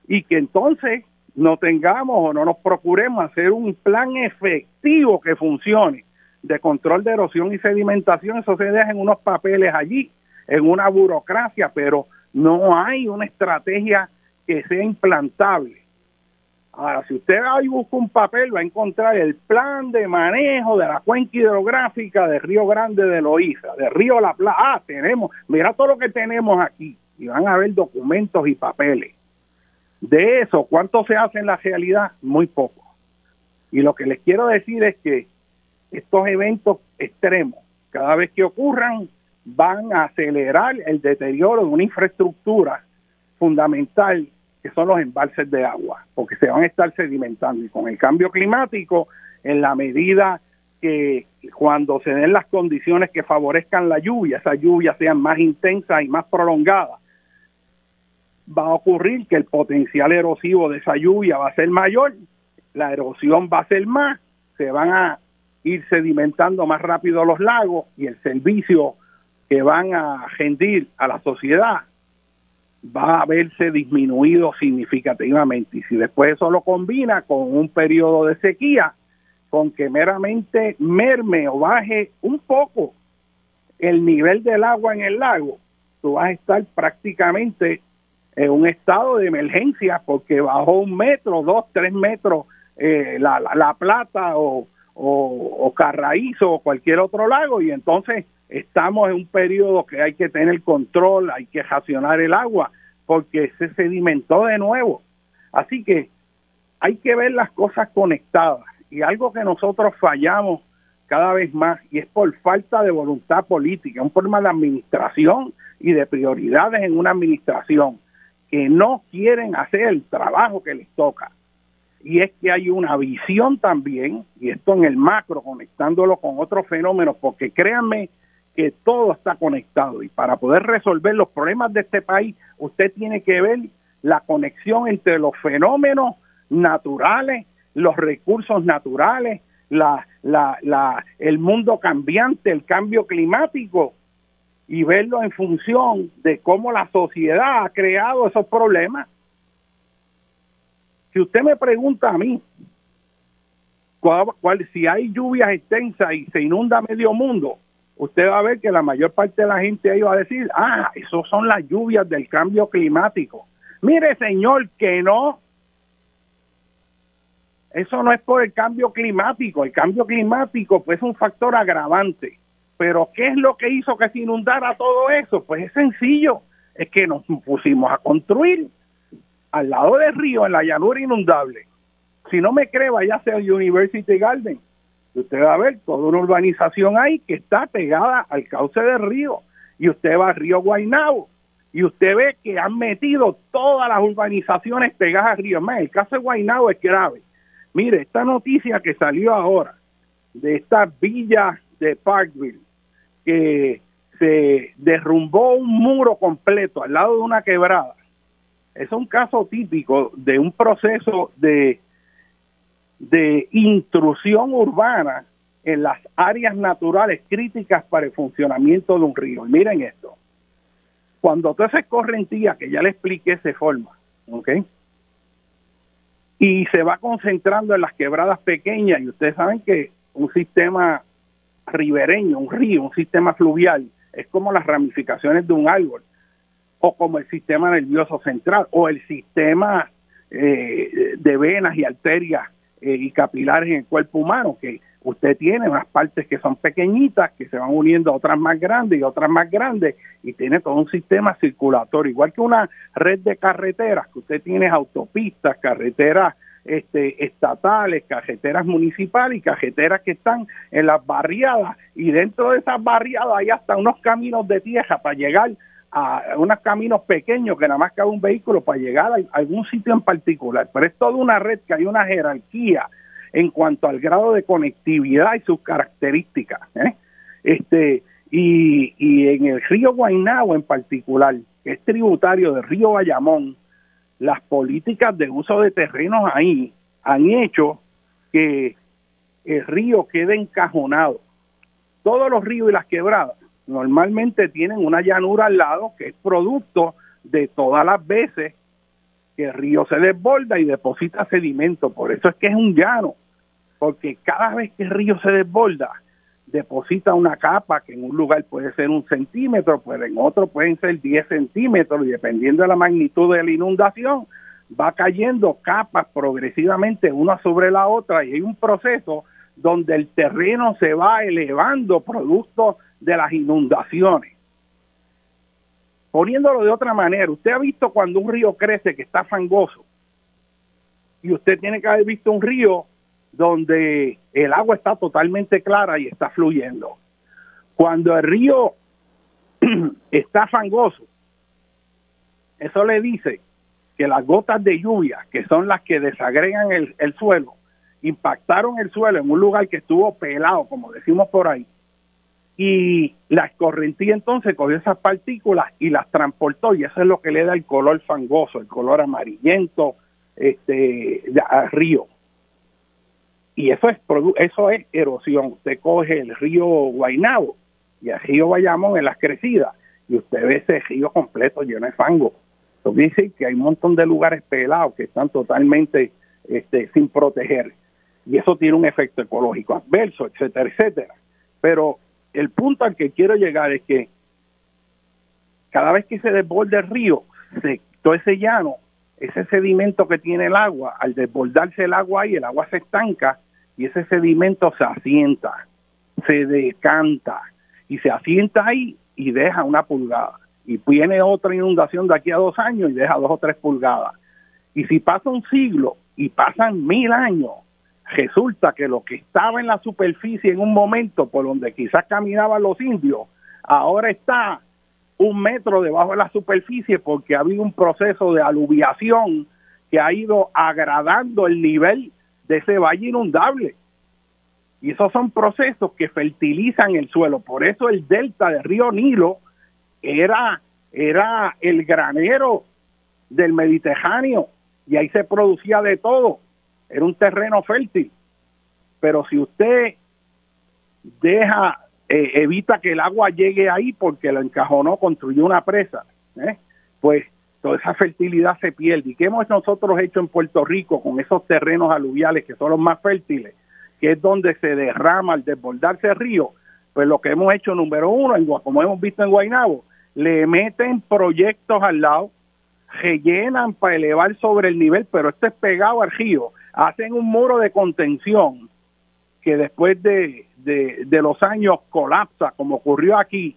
y que entonces no tengamos o no nos procuremos hacer un plan efectivo que funcione de control de erosión y sedimentación, eso se deja en unos papeles allí, en una burocracia, pero no hay una estrategia que sea implantable. Ahora, si usted ahí busca un papel, va a encontrar el plan de manejo de la cuenca hidrográfica de Río Grande de Loíza, de Río La Plata. Ah, tenemos, mira todo lo que tenemos aquí. Y van a ver documentos y papeles. De eso, ¿cuánto se hace en la realidad? Muy poco. Y lo que les quiero decir es que estos eventos extremos, cada vez que ocurran, van a acelerar el deterioro de una infraestructura fundamental que son los embalses de agua, porque se van a estar sedimentando. Y con el cambio climático, en la medida que cuando se den las condiciones que favorezcan la lluvia, esas lluvias sean más intensas y más prolongadas, va a ocurrir que el potencial erosivo de esa lluvia va a ser mayor, la erosión va a ser más, se van a ir sedimentando más rápido los lagos y el servicio que van a rendir a la sociedad va a verse disminuido significativamente. Y si después eso lo combina con un periodo de sequía, con que meramente merme o baje un poco el nivel del agua en el lago, tú vas a estar prácticamente en un estado de emergencia porque bajó un metro, dos, tres metros eh, la, la, plata o, o, Carraízo o cualquier otro lago y entonces estamos en un periodo que hay que tener control, hay que racionar el agua porque se sedimentó de nuevo. Así que hay que ver las cosas conectadas y algo que nosotros fallamos cada vez más y es por falta de voluntad política, un problema de administración y de prioridades en una administración que no quieren hacer el trabajo que les toca y es que hay una visión también, y esto en el macro, conectándolo con otros fenómenos, porque créanme que todo está conectado. Y para poder resolver los problemas de este país, usted tiene que ver la conexión entre los fenómenos naturales, los recursos naturales, la, la, la, el mundo cambiante, el cambio climático, y verlo en función de cómo la sociedad ha creado esos problemas si usted me pregunta a mí, cuál, si hay lluvias extensas y se inunda medio mundo, usted va a ver que la mayor parte de la gente ahí va a decir, ah, eso son las lluvias del cambio climático. Mire, señor, que no. Eso no es por el cambio climático. El cambio climático pues, es un factor agravante. Pero ¿qué es lo que hizo que se inundara todo eso? Pues es sencillo. Es que nos pusimos a construir al lado del río, en la llanura inundable. Si no me cree, vaya a el University Garden. Usted va a ver toda una urbanización ahí que está pegada al cauce del río. Y usted va al río Guaynabo y usted ve que han metido todas las urbanizaciones pegadas al río. Más, el caso de Guaynabo es grave. Mire, esta noticia que salió ahora de esta villa de Parkville, que se derrumbó un muro completo al lado de una quebrada es un caso típico de un proceso de, de intrusión urbana en las áreas naturales críticas para el funcionamiento de un río. miren esto. Cuando toda esa escorrentía que ya le expliqué se forma, ¿ok? Y se va concentrando en las quebradas pequeñas, y ustedes saben que un sistema ribereño, un río, un sistema fluvial, es como las ramificaciones de un árbol o como el sistema nervioso central o el sistema eh, de venas y arterias eh, y capilares en el cuerpo humano, que usted tiene unas partes que son pequeñitas, que se van uniendo a otras más grandes y otras más grandes, y tiene todo un sistema circulatorio, igual que una red de carreteras, que usted tiene autopistas, carreteras este, estatales, carreteras municipales y carreteras que están en las barriadas, y dentro de esas barriadas hay hasta unos caminos de tierra para llegar a unos caminos pequeños que nada más cabe un vehículo para llegar a algún sitio en particular, pero es toda una red que hay una jerarquía en cuanto al grado de conectividad y sus características. ¿eh? Este, y, y en el río Guaynabo en particular, que es tributario del río Bayamón, las políticas de uso de terrenos ahí han hecho que el río quede encajonado. Todos los ríos y las quebradas normalmente tienen una llanura al lado que es producto de todas las veces que el río se desborda y deposita sedimento. Por eso es que es un llano, porque cada vez que el río se desborda, deposita una capa que en un lugar puede ser un centímetro, pero en otro pueden ser 10 centímetros y dependiendo de la magnitud de la inundación, va cayendo capas progresivamente una sobre la otra y hay un proceso donde el terreno se va elevando producto de las inundaciones. Poniéndolo de otra manera, usted ha visto cuando un río crece que está fangoso y usted tiene que haber visto un río donde el agua está totalmente clara y está fluyendo. Cuando el río está fangoso, eso le dice que las gotas de lluvia, que son las que desagregan el, el suelo, impactaron el suelo en un lugar que estuvo pelado, como decimos por ahí, y la escorrentía entonces cogió esas partículas y las transportó y eso es lo que le da el color fangoso, el color amarillento este al río. Y eso es eso es erosión. Usted coge el río Guainabo y el río Bayamón en las crecidas y usted ve ese río completo lleno de fango. Eso dice que hay un montón de lugares pelados que están totalmente este, sin proteger y eso tiene un efecto ecológico adverso, etcétera, etcétera. Pero el punto al que quiero llegar es que cada vez que se desborda el río, se, todo ese llano, ese sedimento que tiene el agua, al desbordarse el agua ahí, el agua se estanca y ese sedimento se asienta, se decanta y se asienta ahí y deja una pulgada. Y viene otra inundación de aquí a dos años y deja dos o tres pulgadas. Y si pasa un siglo y pasan mil años, resulta que lo que estaba en la superficie en un momento por donde quizás caminaban los indios, ahora está un metro debajo de la superficie porque ha habido un proceso de aluviación que ha ido agradando el nivel de ese valle inundable. Y esos son procesos que fertilizan el suelo. Por eso el delta del río Nilo era, era el granero del Mediterráneo y ahí se producía de todo. Era un terreno fértil. Pero si usted deja, eh, evita que el agua llegue ahí porque lo encajonó, construyó una presa, ¿eh? pues toda esa fertilidad se pierde. ¿Y qué hemos nosotros hecho en Puerto Rico con esos terrenos aluviales que son los más fértiles, que es donde se derrama al desbordarse el río? Pues lo que hemos hecho, número uno, como hemos visto en Guaynabo, le meten proyectos al lado, rellenan para elevar sobre el nivel, pero esto es pegado al río, hacen un muro de contención que después de, de los años colapsa, como ocurrió aquí,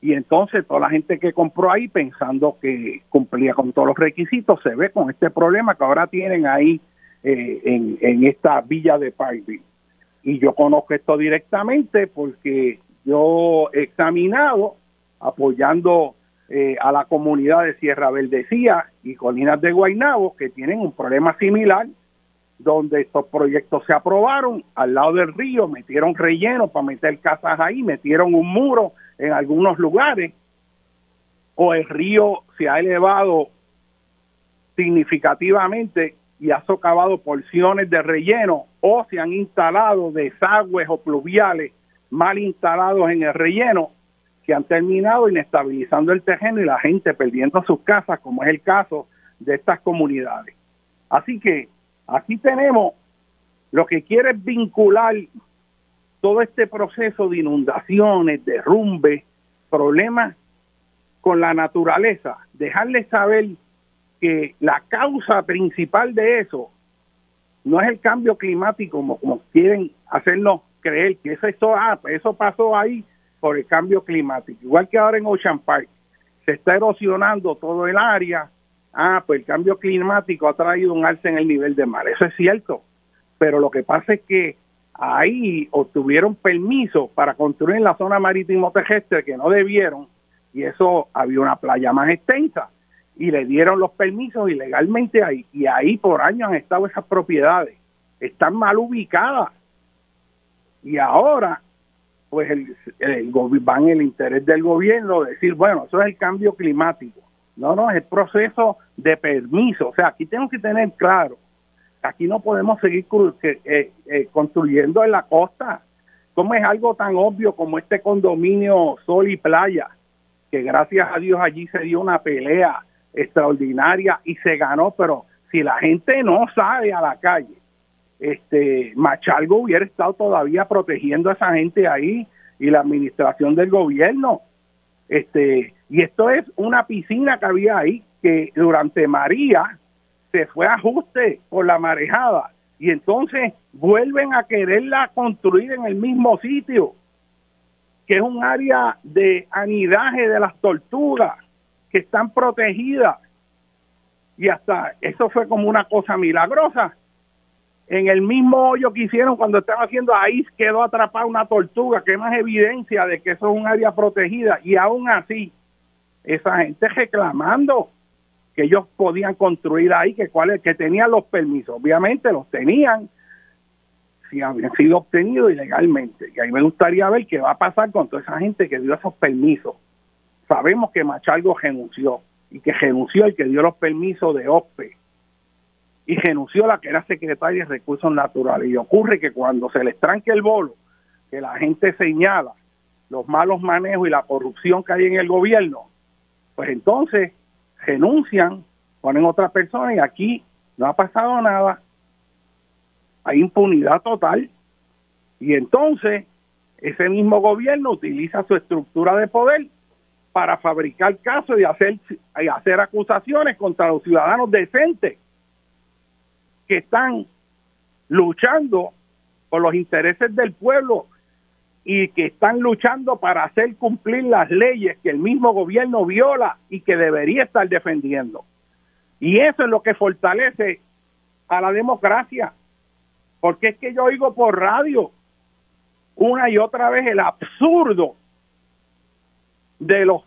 y entonces toda la gente que compró ahí pensando que cumplía con todos los requisitos se ve con este problema que ahora tienen ahí eh, en, en, esta villa de Parkville. Y yo conozco esto directamente porque yo he examinado apoyando eh, a la comunidad de Sierra Verdecía y Colinas de Guaynabo que tienen un problema similar donde estos proyectos se aprobaron al lado del río, metieron relleno para meter casas ahí, metieron un muro en algunos lugares, o el río se ha elevado significativamente y ha socavado porciones de relleno, o se han instalado desagües o pluviales mal instalados en el relleno que han terminado inestabilizando el terreno y la gente perdiendo sus casas, como es el caso de estas comunidades. Así que Aquí tenemos lo que quiere vincular todo este proceso de inundaciones, derrumbes, problemas con la naturaleza, dejarles saber que la causa principal de eso no es el cambio climático como, quieren hacernos creer que eso, eso, ah, eso pasó ahí por el cambio climático. Igual que ahora en Ocean Park, se está erosionando todo el área, ah, pues el cambio climático ha traído un alce en el nivel de mar. Eso es cierto, pero lo que pasa es que ahí obtuvieron permiso para construir en la zona marítimo terrestre que no debieron y eso había una playa más extensa y le dieron los permisos ilegalmente ahí y ahí por años han estado esas propiedades. Están mal ubicadas. Y ahora pues el, el, van el interés del gobierno decir bueno eso es el cambio climático no, no, es el proceso de permiso. O sea, aquí tenemos que tener claro, aquí no podemos seguir eh, eh, construyendo en la costa. ¿Cómo es algo tan obvio como este condominio Sol y Playa? Que gracias a Dios allí se dio una pelea extraordinaria y se ganó, pero si la gente no sale a la calle, este Machalgo hubiera estado todavía protegiendo a esa gente ahí y la administración del gobierno. Este, y esto es una piscina que había ahí que durante María se fue a ajuste por la marejada y entonces vuelven a quererla construir en el mismo sitio, que es un área de anidaje de las tortugas que están protegidas. Y hasta eso fue como una cosa milagrosa. En el mismo hoyo que hicieron cuando estaban haciendo ahí quedó atrapada una tortuga, que es más evidencia de que eso es un área protegida. Y aún así, esa gente reclamando que ellos podían construir ahí, que cuáles que tenían los permisos. Obviamente los tenían si habían sido obtenidos ilegalmente. Y ahí me gustaría ver qué va a pasar con toda esa gente que dio esos permisos. Sabemos que Machalgo renunció y que renunció el que dio los permisos de OPE y renunció la que era secretaria de Recursos Naturales. Y ocurre que cuando se les tranque el bolo, que la gente señala los malos manejos y la corrupción que hay en el gobierno, pues entonces renuncian, ponen otra persona y aquí no ha pasado nada. Hay impunidad total. Y entonces ese mismo gobierno utiliza su estructura de poder para fabricar casos y hacer, y hacer acusaciones contra los ciudadanos decentes que están luchando por los intereses del pueblo y que están luchando para hacer cumplir las leyes que el mismo gobierno viola y que debería estar defendiendo. Y eso es lo que fortalece a la democracia. Porque es que yo oigo por radio una y otra vez el absurdo de los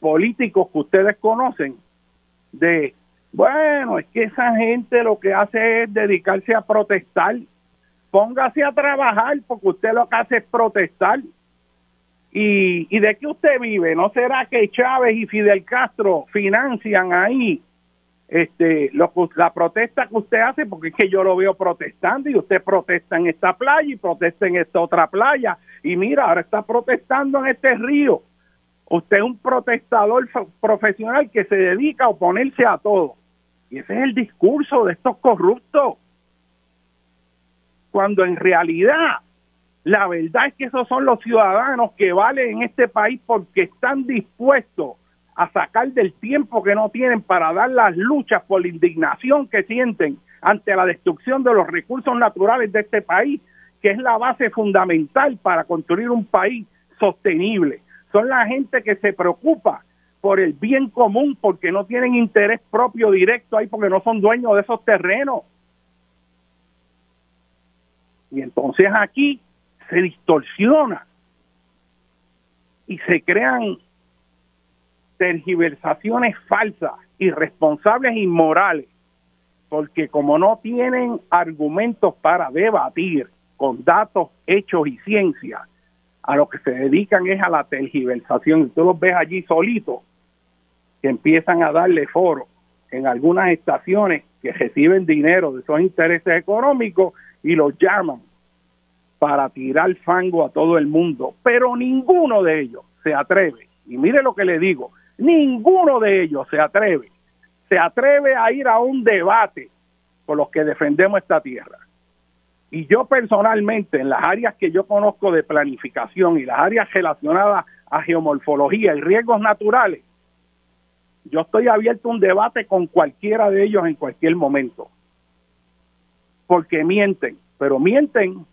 políticos que ustedes conocen de, bueno, es que esa gente lo que hace es dedicarse a protestar póngase a trabajar porque usted lo que hace es protestar. ¿Y, de qué usted vive? ¿No será que Chávez y Fidel Castro financian ahí este lo, la protesta que usted hace? Porque es que yo lo veo protestando y usted protesta en esta playa y protesta en esta otra playa. Y mira, ahora está protestando en este río. Usted es un protestador profesional que se dedica a oponerse a todo. Y ese es el discurso de estos corruptos cuando en realidad la verdad es que esos son los ciudadanos que valen en este país porque están dispuestos a sacar del tiempo que no tienen para dar las luchas por la indignación que sienten ante la destrucción de los recursos naturales de este país, que es la base fundamental para construir un país sostenible. Son la gente que se preocupa por el bien común porque no tienen interés propio directo ahí, porque no son dueños de esos terrenos. Y entonces aquí se distorsiona y se crean tergiversaciones falsas, irresponsables inmorales, porque como no tienen argumentos para debatir con datos, hechos y ciencia, a lo que se dedican es a la tergiversación. Tú los ves allí solitos, que empiezan a darle foro en algunas estaciones que reciben dinero de esos intereses económicos y los llaman para tirar fango a todo el mundo, pero ninguno de ellos se atreve, y mire lo que le digo, ninguno de ellos se atreve, se atreve a ir a un debate por los que defendemos esta tierra. Y yo personalmente, en las áreas que yo conozco de planificación y las áreas relacionadas a geomorfología y riesgos naturales, yo estoy abierto a un debate con cualquiera de ellos en cualquier momento. Porque mienten, pero mienten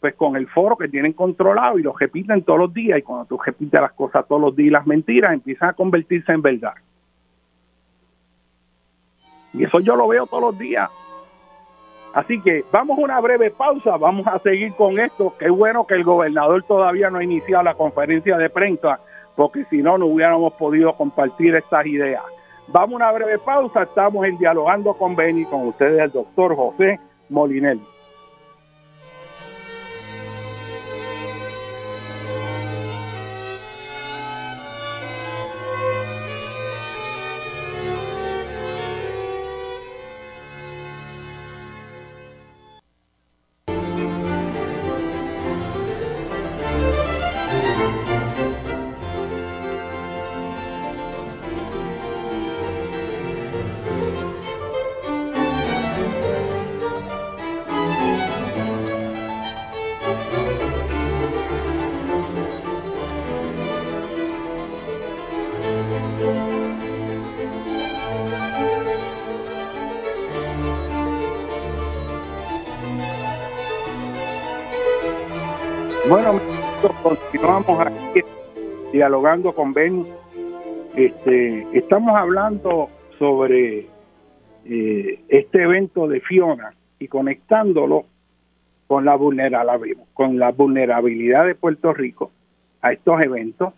pues con el foro que tienen controlado y lo repiten todos los días y cuando tú repites las cosas todos los días las mentiras empiezan a convertirse en verdad. Y eso yo lo veo todos los días. Así que vamos a una breve pausa, vamos a seguir con esto. Qué bueno que el gobernador todavía no ha iniciado la conferencia de prensa, porque si no, no hubiéramos podido compartir estas ideas. Vamos a una breve pausa, estamos en Dialogando con Beni, con ustedes el doctor José Molinel. Dialogando con Ben. Este, estamos hablando sobre eh, este evento de Fiona y conectándolo con la con la vulnerabilidad de Puerto Rico a estos eventos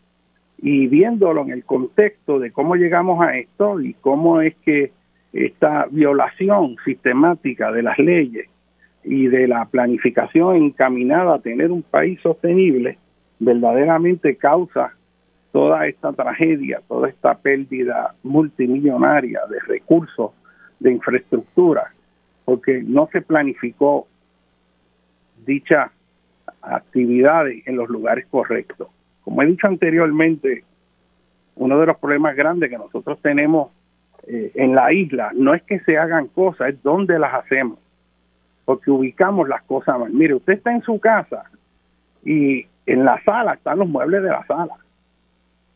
y viéndolo en el contexto de cómo llegamos a esto y cómo es que esta violación sistemática de las leyes y de la planificación encaminada a tener un país sostenible verdaderamente causa toda esta tragedia, toda esta pérdida multimillonaria de recursos, de infraestructura, porque no se planificó dichas actividades en los lugares correctos. Como he dicho anteriormente, uno de los problemas grandes que nosotros tenemos eh, en la isla no es que se hagan cosas, es dónde las hacemos porque ubicamos las cosas mal. Mire, usted está en su casa y en la sala están los muebles de la sala.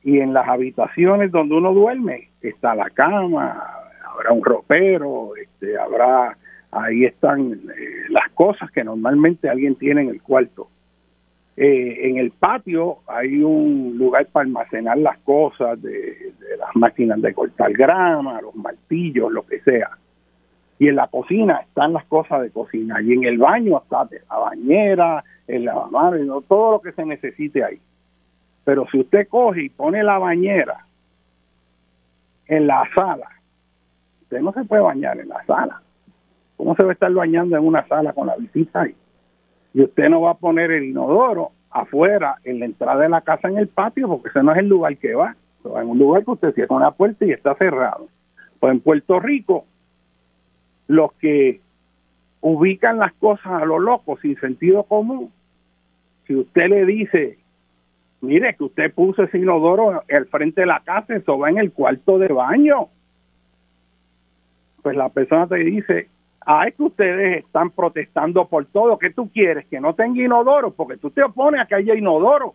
Y en las habitaciones donde uno duerme está la cama, habrá un ropero, este, habrá ahí están eh, las cosas que normalmente alguien tiene en el cuarto. Eh, en el patio hay un lugar para almacenar las cosas de, las máquinas de cortar grama, los martillos, lo que sea. Y en la cocina están las cosas de cocina. Y en el baño está la bañera, el lavamanos, todo lo que se necesite ahí. Pero si usted coge y pone la bañera en la sala, usted no se puede bañar en la sala. ¿Cómo se va a estar bañando en una sala con la visita ahí? Y usted no va a poner el inodoro afuera, en la entrada de la casa, en el patio, porque ese no es el lugar que va. Va en un lugar que usted cierra una puerta y está cerrado. Pues en Puerto Rico, los que ubican las cosas a lo loco, sin sentido común, si usted le dice, mire que usted puso ese inodoro al frente de la casa, eso va en el cuarto de baño. Pues la persona te dice, Ah, es que ustedes están protestando por todo. ¿Qué tú quieres? Que no tenga inodoro, porque tú te opones a que haya inodoro.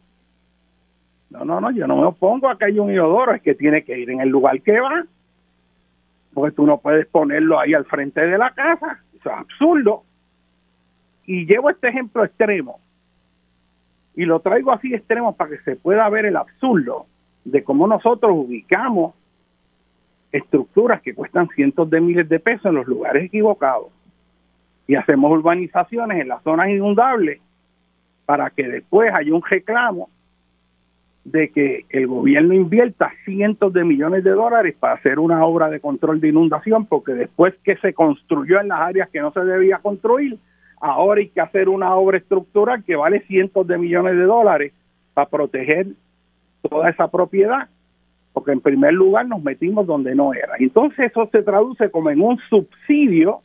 No, no, no, yo no me opongo a que haya un inodoro, es que tiene que ir en el lugar que va. Porque tú no puedes ponerlo ahí al frente de la casa. Eso es absurdo. Y llevo este ejemplo extremo. Y lo traigo así extremo para que se pueda ver el absurdo de cómo nosotros ubicamos estructuras que cuestan cientos de miles de pesos en los lugares equivocados. Y hacemos urbanizaciones en las zonas inundables para que después haya un reclamo de que el gobierno invierta cientos de millones de dólares para hacer una obra de control de inundación, porque después que se construyó en las áreas que no se debía construir, ahora hay que hacer una obra estructural que vale cientos de millones de dólares para proteger toda esa propiedad porque en primer lugar nos metimos donde no era. Entonces eso se traduce como en un subsidio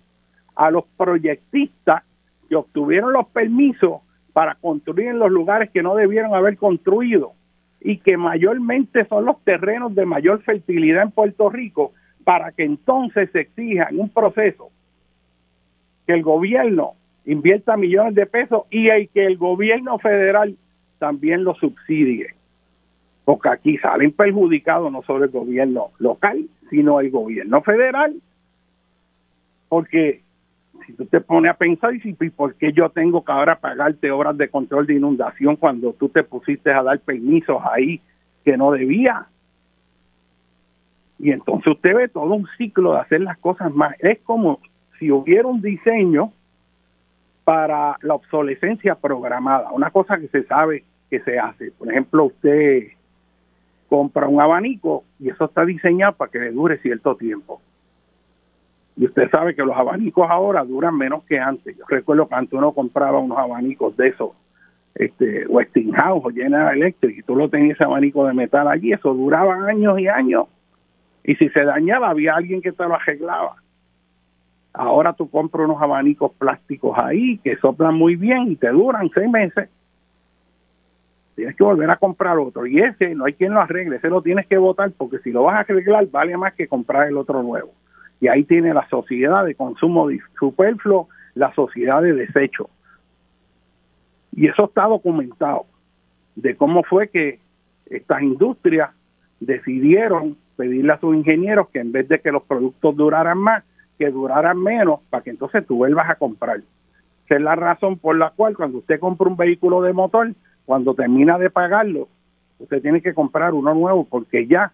a los proyectistas que obtuvieron los permisos para construir en los lugares que no debieron haber construido y que mayormente son los terrenos de mayor fertilidad en Puerto Rico, para que entonces se exija en un proceso que el gobierno invierta millones de pesos y que el gobierno federal también lo subsidie porque aquí salen perjudicados no solo el gobierno local, sino el gobierno federal, porque si tú te pones a pensar, y ¿por qué yo tengo que ahora pagarte obras de control de inundación cuando tú te pusiste a dar permisos ahí que no debía? Y entonces usted ve todo un ciclo de hacer las cosas más. Es como si hubiera un diseño para la obsolescencia programada, una cosa que se sabe que se hace. Por ejemplo, usted compra un abanico y eso está diseñado para que le dure cierto tiempo. Y usted sabe que los abanicos ahora duran menos que antes. Yo recuerdo que antes uno compraba unos abanicos de esos, este, Westinghouse o General Electric, y tú lo tenías ese abanico de metal allí, eso duraba años y años. Y si se dañaba, había alguien que te lo arreglaba. Ahora tú compras unos abanicos plásticos ahí que soplan muy bien y te duran seis meses tienes que volver a comprar otro. Y ese no hay quien lo arregle, ese lo tienes que votar porque si lo vas a arreglar vale más que comprar el otro nuevo. Y ahí tiene la sociedad de consumo superfluo, la sociedad de desecho. Y eso está documentado de cómo fue que estas industrias decidieron pedirle a sus ingenieros que en vez de que los productos duraran más, que duraran menos, para que entonces tú vuelvas a comprar. Esa es la razón por la cual cuando usted compra un vehículo de motor, cuando termina de pagarlo, usted tiene que comprar uno nuevo porque ya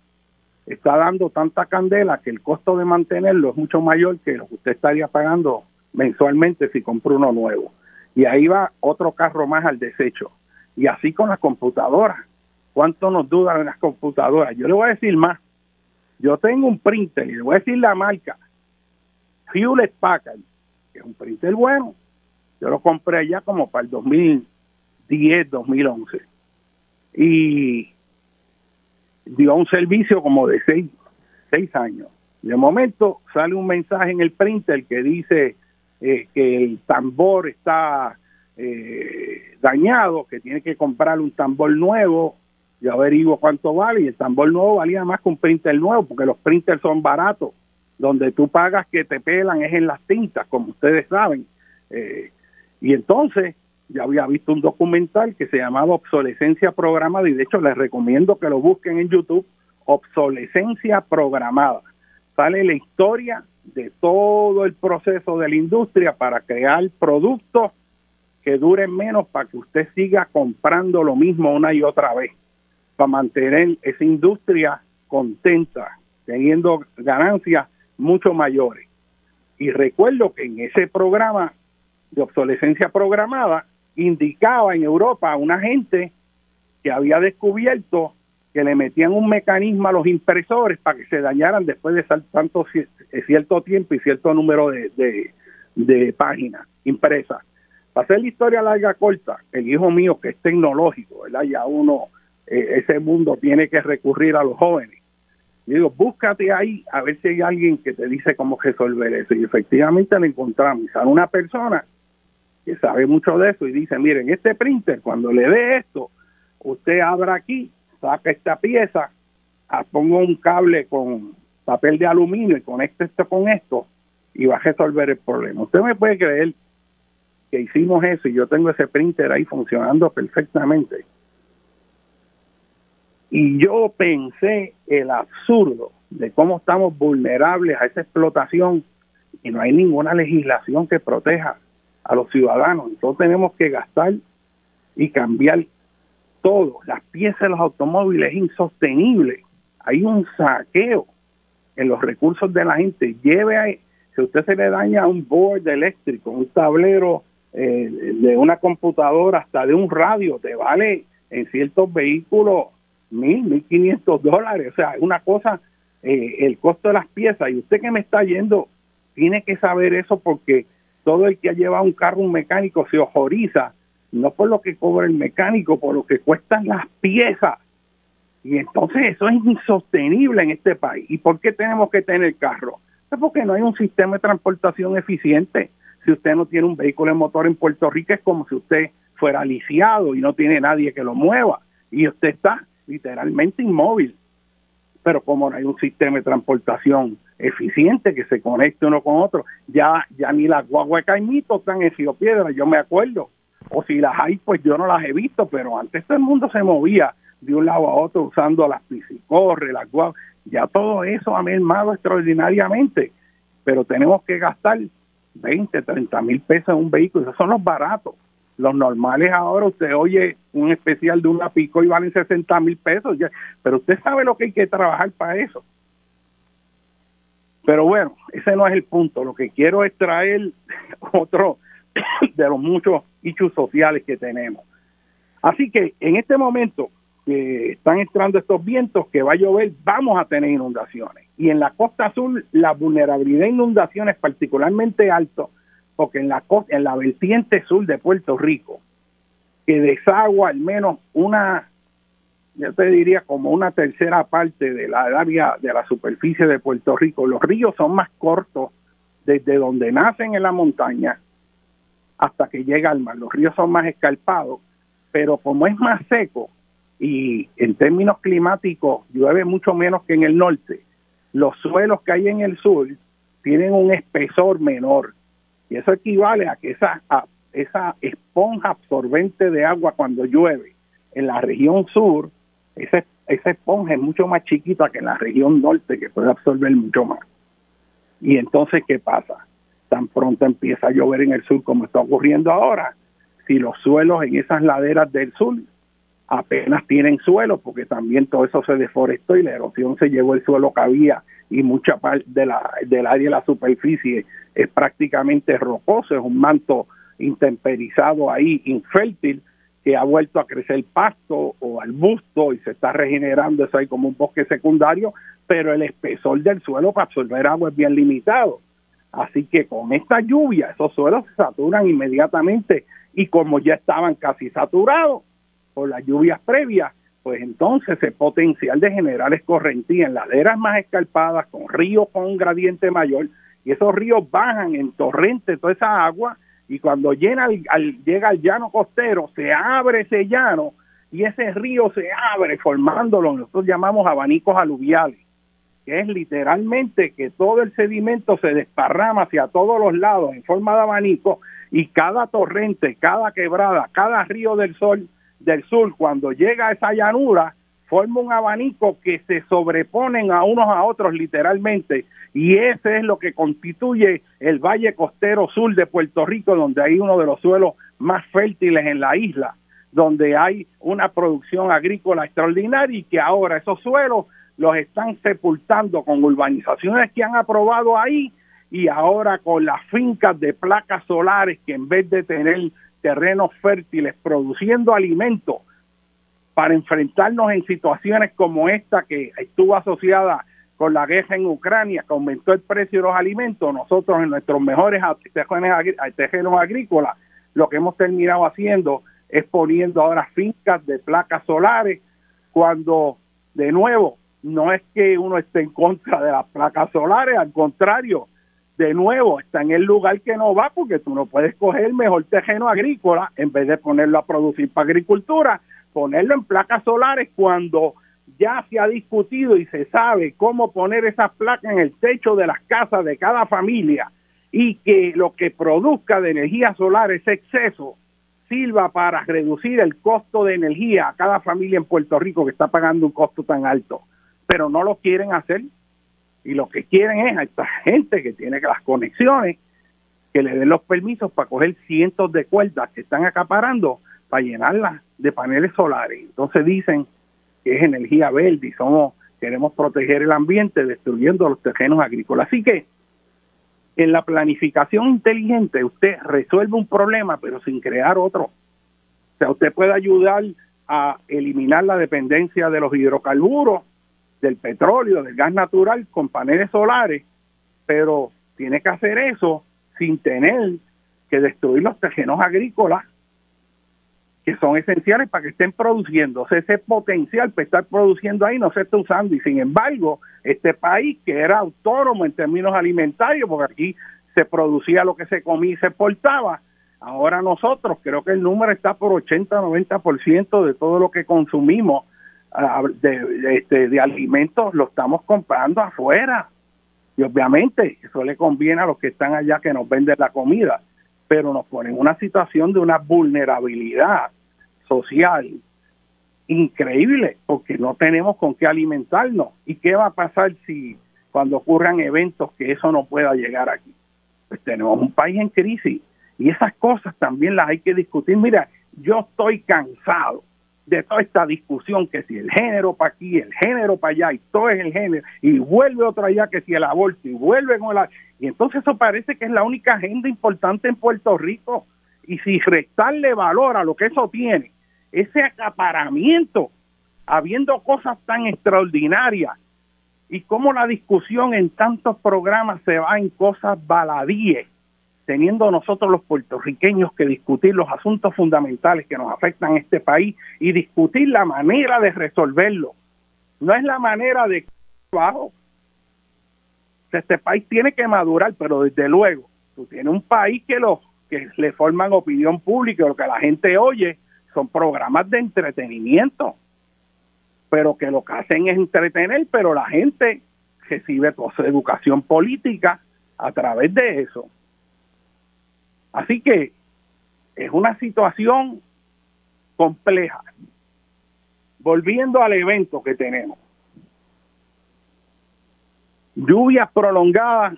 está dando tanta candela que el costo de mantenerlo es mucho mayor que lo que usted estaría pagando mensualmente si compra uno nuevo. Y ahí va otro carro más al desecho. Y así con las computadoras. ¿Cuánto nos dudan las computadoras? Yo le voy a decir más. Yo tengo un printer y le voy a decir la marca. Hewlett Packard, que es un printer bueno. Yo lo compré allá como para el 2000 10, 2011. Y dio un servicio como de 6 seis, años. De momento sale un mensaje en el printer que dice eh, que el tambor está eh, dañado, que tiene que comprar un tambor nuevo. Yo averiguo cuánto vale y el tambor nuevo valía más que un printer nuevo porque los printers son baratos. Donde tú pagas que te pelan es en las tintas, como ustedes saben. Eh, y entonces ya había visto un documental que se llamaba Obsolescencia Programada y de hecho les recomiendo que lo busquen en YouTube, Obsolescencia Programada. Sale la historia de todo el proceso de la industria para crear productos que duren menos para que usted siga comprando lo mismo una y otra vez, para mantener esa industria contenta, teniendo ganancias mucho mayores. Y recuerdo que en ese programa de obsolescencia programada indicaba en Europa a una gente que había descubierto que le metían un mecanismo a los impresores para que se dañaran después de tanto cierto tiempo y cierto número de, de, páginas impresas. Para hacer la historia larga corta, el hijo mío que es tecnológico, ¿verdad? Ya uno, eh, ese mundo tiene que recurrir a los jóvenes. Y digo, búscate ahí a ver si hay alguien que te dice cómo resolver eso. Y efectivamente lo encontramos. Y una persona que sabe mucho de eso y dice, miren, este printer, cuando le dé esto, usted abra aquí, saca esta pieza, ah, pongo un cable con papel de aluminio y conecte esto con esto y va a resolver el problema. Usted me puede creer que hicimos eso y yo tengo ese printer ahí funcionando perfectamente. Y yo pensé el absurdo de cómo estamos vulnerables a esa explotación y no hay ninguna legislación que proteja a los ciudadanos. Entonces tenemos que gastar y cambiar todo. Las piezas de los automóviles es insostenible. Hay un saqueo en los recursos de la gente. Lleve ahí, si usted se le daña un board eléctrico, un tablero eh, de una computadora, hasta de un radio, te vale en ciertos vehículos mil, mil quinientos dólares. O sea, es una cosa, eh, el costo de las piezas. Y usted que me está yendo, tiene que saber eso porque todo el que ha llevado un carro, un mecánico, se ojoriza, no por lo que cobra el mecánico, por lo que cuestan las piezas. Y entonces eso es insostenible en este país. ¿Y por qué tenemos que tener carro? Es porque no hay un sistema de transportación eficiente. Si usted no tiene un vehículo de motor en Puerto Rico, es como si usted fuera lisiado y no tiene nadie que lo mueva. Y usted está literalmente inmóvil. Pero como no hay un sistema de transportación eficiente que se conecte uno con otro. Ya, ya ni las guaguas caimitos están en Río Piedra, yo me acuerdo. O si las hay, pues yo no las he visto, pero antes todo el mundo se movía de un lado a otro usando las piscicorres, las guaguas. Ya todo eso ha mermado extraordinariamente, pero tenemos que gastar 20, 30 mil pesos en un vehículo, esos son los baratos. Los normales ahora usted oye un especial de una pico y valen 60 mil pesos, pero usted sabe lo que hay que trabajar para eso. Pero bueno, ese no es el punto. Lo que quiero es traer otro de los muchos hechos sociales que tenemos. Así que en este momento que están entrando estos vientos, que va a llover, vamos a tener inundaciones. Y en la costa sur, la vulnerabilidad a inundaciones es particularmente alto, porque en la, en la vertiente sur de Puerto Rico, que desagua al menos una yo te diría como una tercera parte de la área de la superficie de Puerto Rico. Los ríos son más cortos desde donde nacen en la montaña hasta que llega al mar. Los ríos son más escarpados, pero como es más seco y en términos climáticos llueve mucho menos que en el norte, los suelos que hay en el sur tienen un espesor menor. Y eso equivale a que esa, esa esponja absorbente de agua cuando llueve en la región sur esa, esa esponja es mucho más chiquita que en la región norte, que puede absorber mucho más. Y entonces, ¿qué pasa? Tan pronto empieza a llover en el sur como está ocurriendo ahora, si los suelos en esas laderas del sur apenas tienen suelo, porque también todo eso se deforestó y la erosión se llevó el suelo que había y mucha parte de la, del área de la superficie es prácticamente rocoso, es un manto intemperizado ahí, infértil, que ha vuelto a crecer pasto o arbusto y se está regenerando eso ahí como un bosque secundario, pero el espesor del suelo para absorber agua es bien limitado. Así que con esta lluvia esos suelos se saturan inmediatamente y como ya estaban casi saturados por las lluvias previas, pues entonces el potencial de generar escorrentía en laderas más escarpadas, con ríos con un gradiente mayor, y esos ríos bajan en torrente toda esa agua y cuando llena al, llega al llano costero, se abre ese llano y ese río se abre formándolo, nosotros llamamos abanicos aluviales, que es literalmente que todo el sedimento se desparrama hacia todos los lados en forma de abanico y cada torrente, cada quebrada, cada río del sol del sur cuando llega a esa llanura forma un abanico que se sobreponen a unos a otros literalmente. Y ese es lo que constituye el Valle Costero Sur de Puerto Rico, donde hay uno de los suelos más fértiles en la isla, donde hay una producción agrícola extraordinaria y que ahora esos suelos los están sepultando con urbanizaciones que han aprobado ahí y ahora con las fincas de placas solares que en vez de tener terrenos fértiles produciendo alimentos para enfrentarnos en situaciones como esta que estuvo asociada con la guerra en Ucrania, que aumentó el precio de los alimentos, nosotros en nuestros mejores terrenos agrícolas, lo que hemos terminado haciendo es poniendo ahora fincas de placas solares, cuando de nuevo no es que uno esté en contra de las placas solares, al contrario, de nuevo está en el lugar que no va porque tú no puedes coger el mejor terreno agrícola en vez de ponerlo a producir para agricultura, ponerlo en placas solares cuando ya se ha discutido y se sabe cómo poner esas placas en el techo de las casas de cada familia y que lo que produzca de energía solar, ese exceso, sirva para reducir el costo de energía a cada familia en Puerto Rico que está pagando un costo tan alto pero no lo quieren hacer. Y lo que quieren es a esta gente que tiene las conexiones, que le den los permisos para coger cientos de cuerdas que están acaparando para llenarlas de paneles solares. Entonces dicen que es energía verde y somos, queremos proteger el ambiente destruyendo los terrenos agrícolas. Así que en la planificación inteligente usted resuelve un problema pero sin crear otro. O sea, usted puede ayudar a eliminar la dependencia de los hidrocarburos del petróleo, del gas natural con paneles solares, pero tiene que hacer eso sin tener que destruir los terrenos agrícolas que son esenciales para que estén produciendo. O sea, ese potencial para estar produciendo ahí no se está usando y sin embargo, este país que era autónomo en términos alimentarios, porque aquí se producía lo que se comía y se exportaba, ahora nosotros creo que el número está por 80-90% de todo lo que consumimos de, este, de alimentos lo estamos comprando afuera. Y obviamente eso le conviene a los que están allá que nos venden la comida, pero nos pone en una situación de una vulnerabilidad social increíble porque no tenemos con qué alimentarnos. ¿Y qué va a pasar si cuando ocurran eventos que eso no pueda llegar aquí? Pues tenemos un país en crisis y esas cosas también las hay que discutir. Mira, yo estoy cansado de toda esta discusión que si el género para aquí, el género para allá y todo es el género y vuelve otra allá que si el aborto y vuelve con la y entonces eso parece que es la única agenda importante en Puerto Rico y si restarle valor a lo que eso tiene, ese acaparamiento habiendo cosas tan extraordinarias y cómo la discusión en tantos programas se va en cosas baladíes teniendo nosotros los puertorriqueños que discutir los asuntos fundamentales que nos afectan a este país y discutir la manera de resolverlo. No es la manera de bajo. Este país tiene que madurar, pero desde luego, tú tienes un país que los que le forman opinión pública, lo que la gente oye son programas de entretenimiento, pero que lo que hacen es entretener, pero la gente recibe toda su educación política a través de eso. Así que es una situación compleja. Volviendo al evento que tenemos. Lluvias prolongadas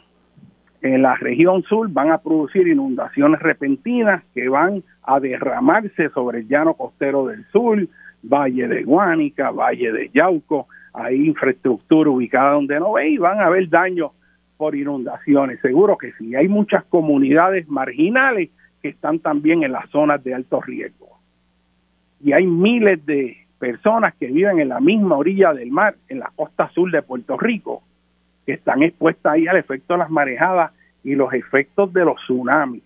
en la región sur van a producir inundaciones repentinas que van a derramarse sobre el llano costero del sur, Valle de Guánica, Valle de Yauco, hay infraestructura ubicada donde no ve y van a haber daños por inundaciones. Seguro que sí. Hay muchas comunidades marginales que están también en las zonas de alto riesgo. Y hay miles de personas que viven en la misma orilla del mar, en la costa sur de Puerto Rico, que están expuestas ahí al efecto de las marejadas y los efectos de los tsunamis.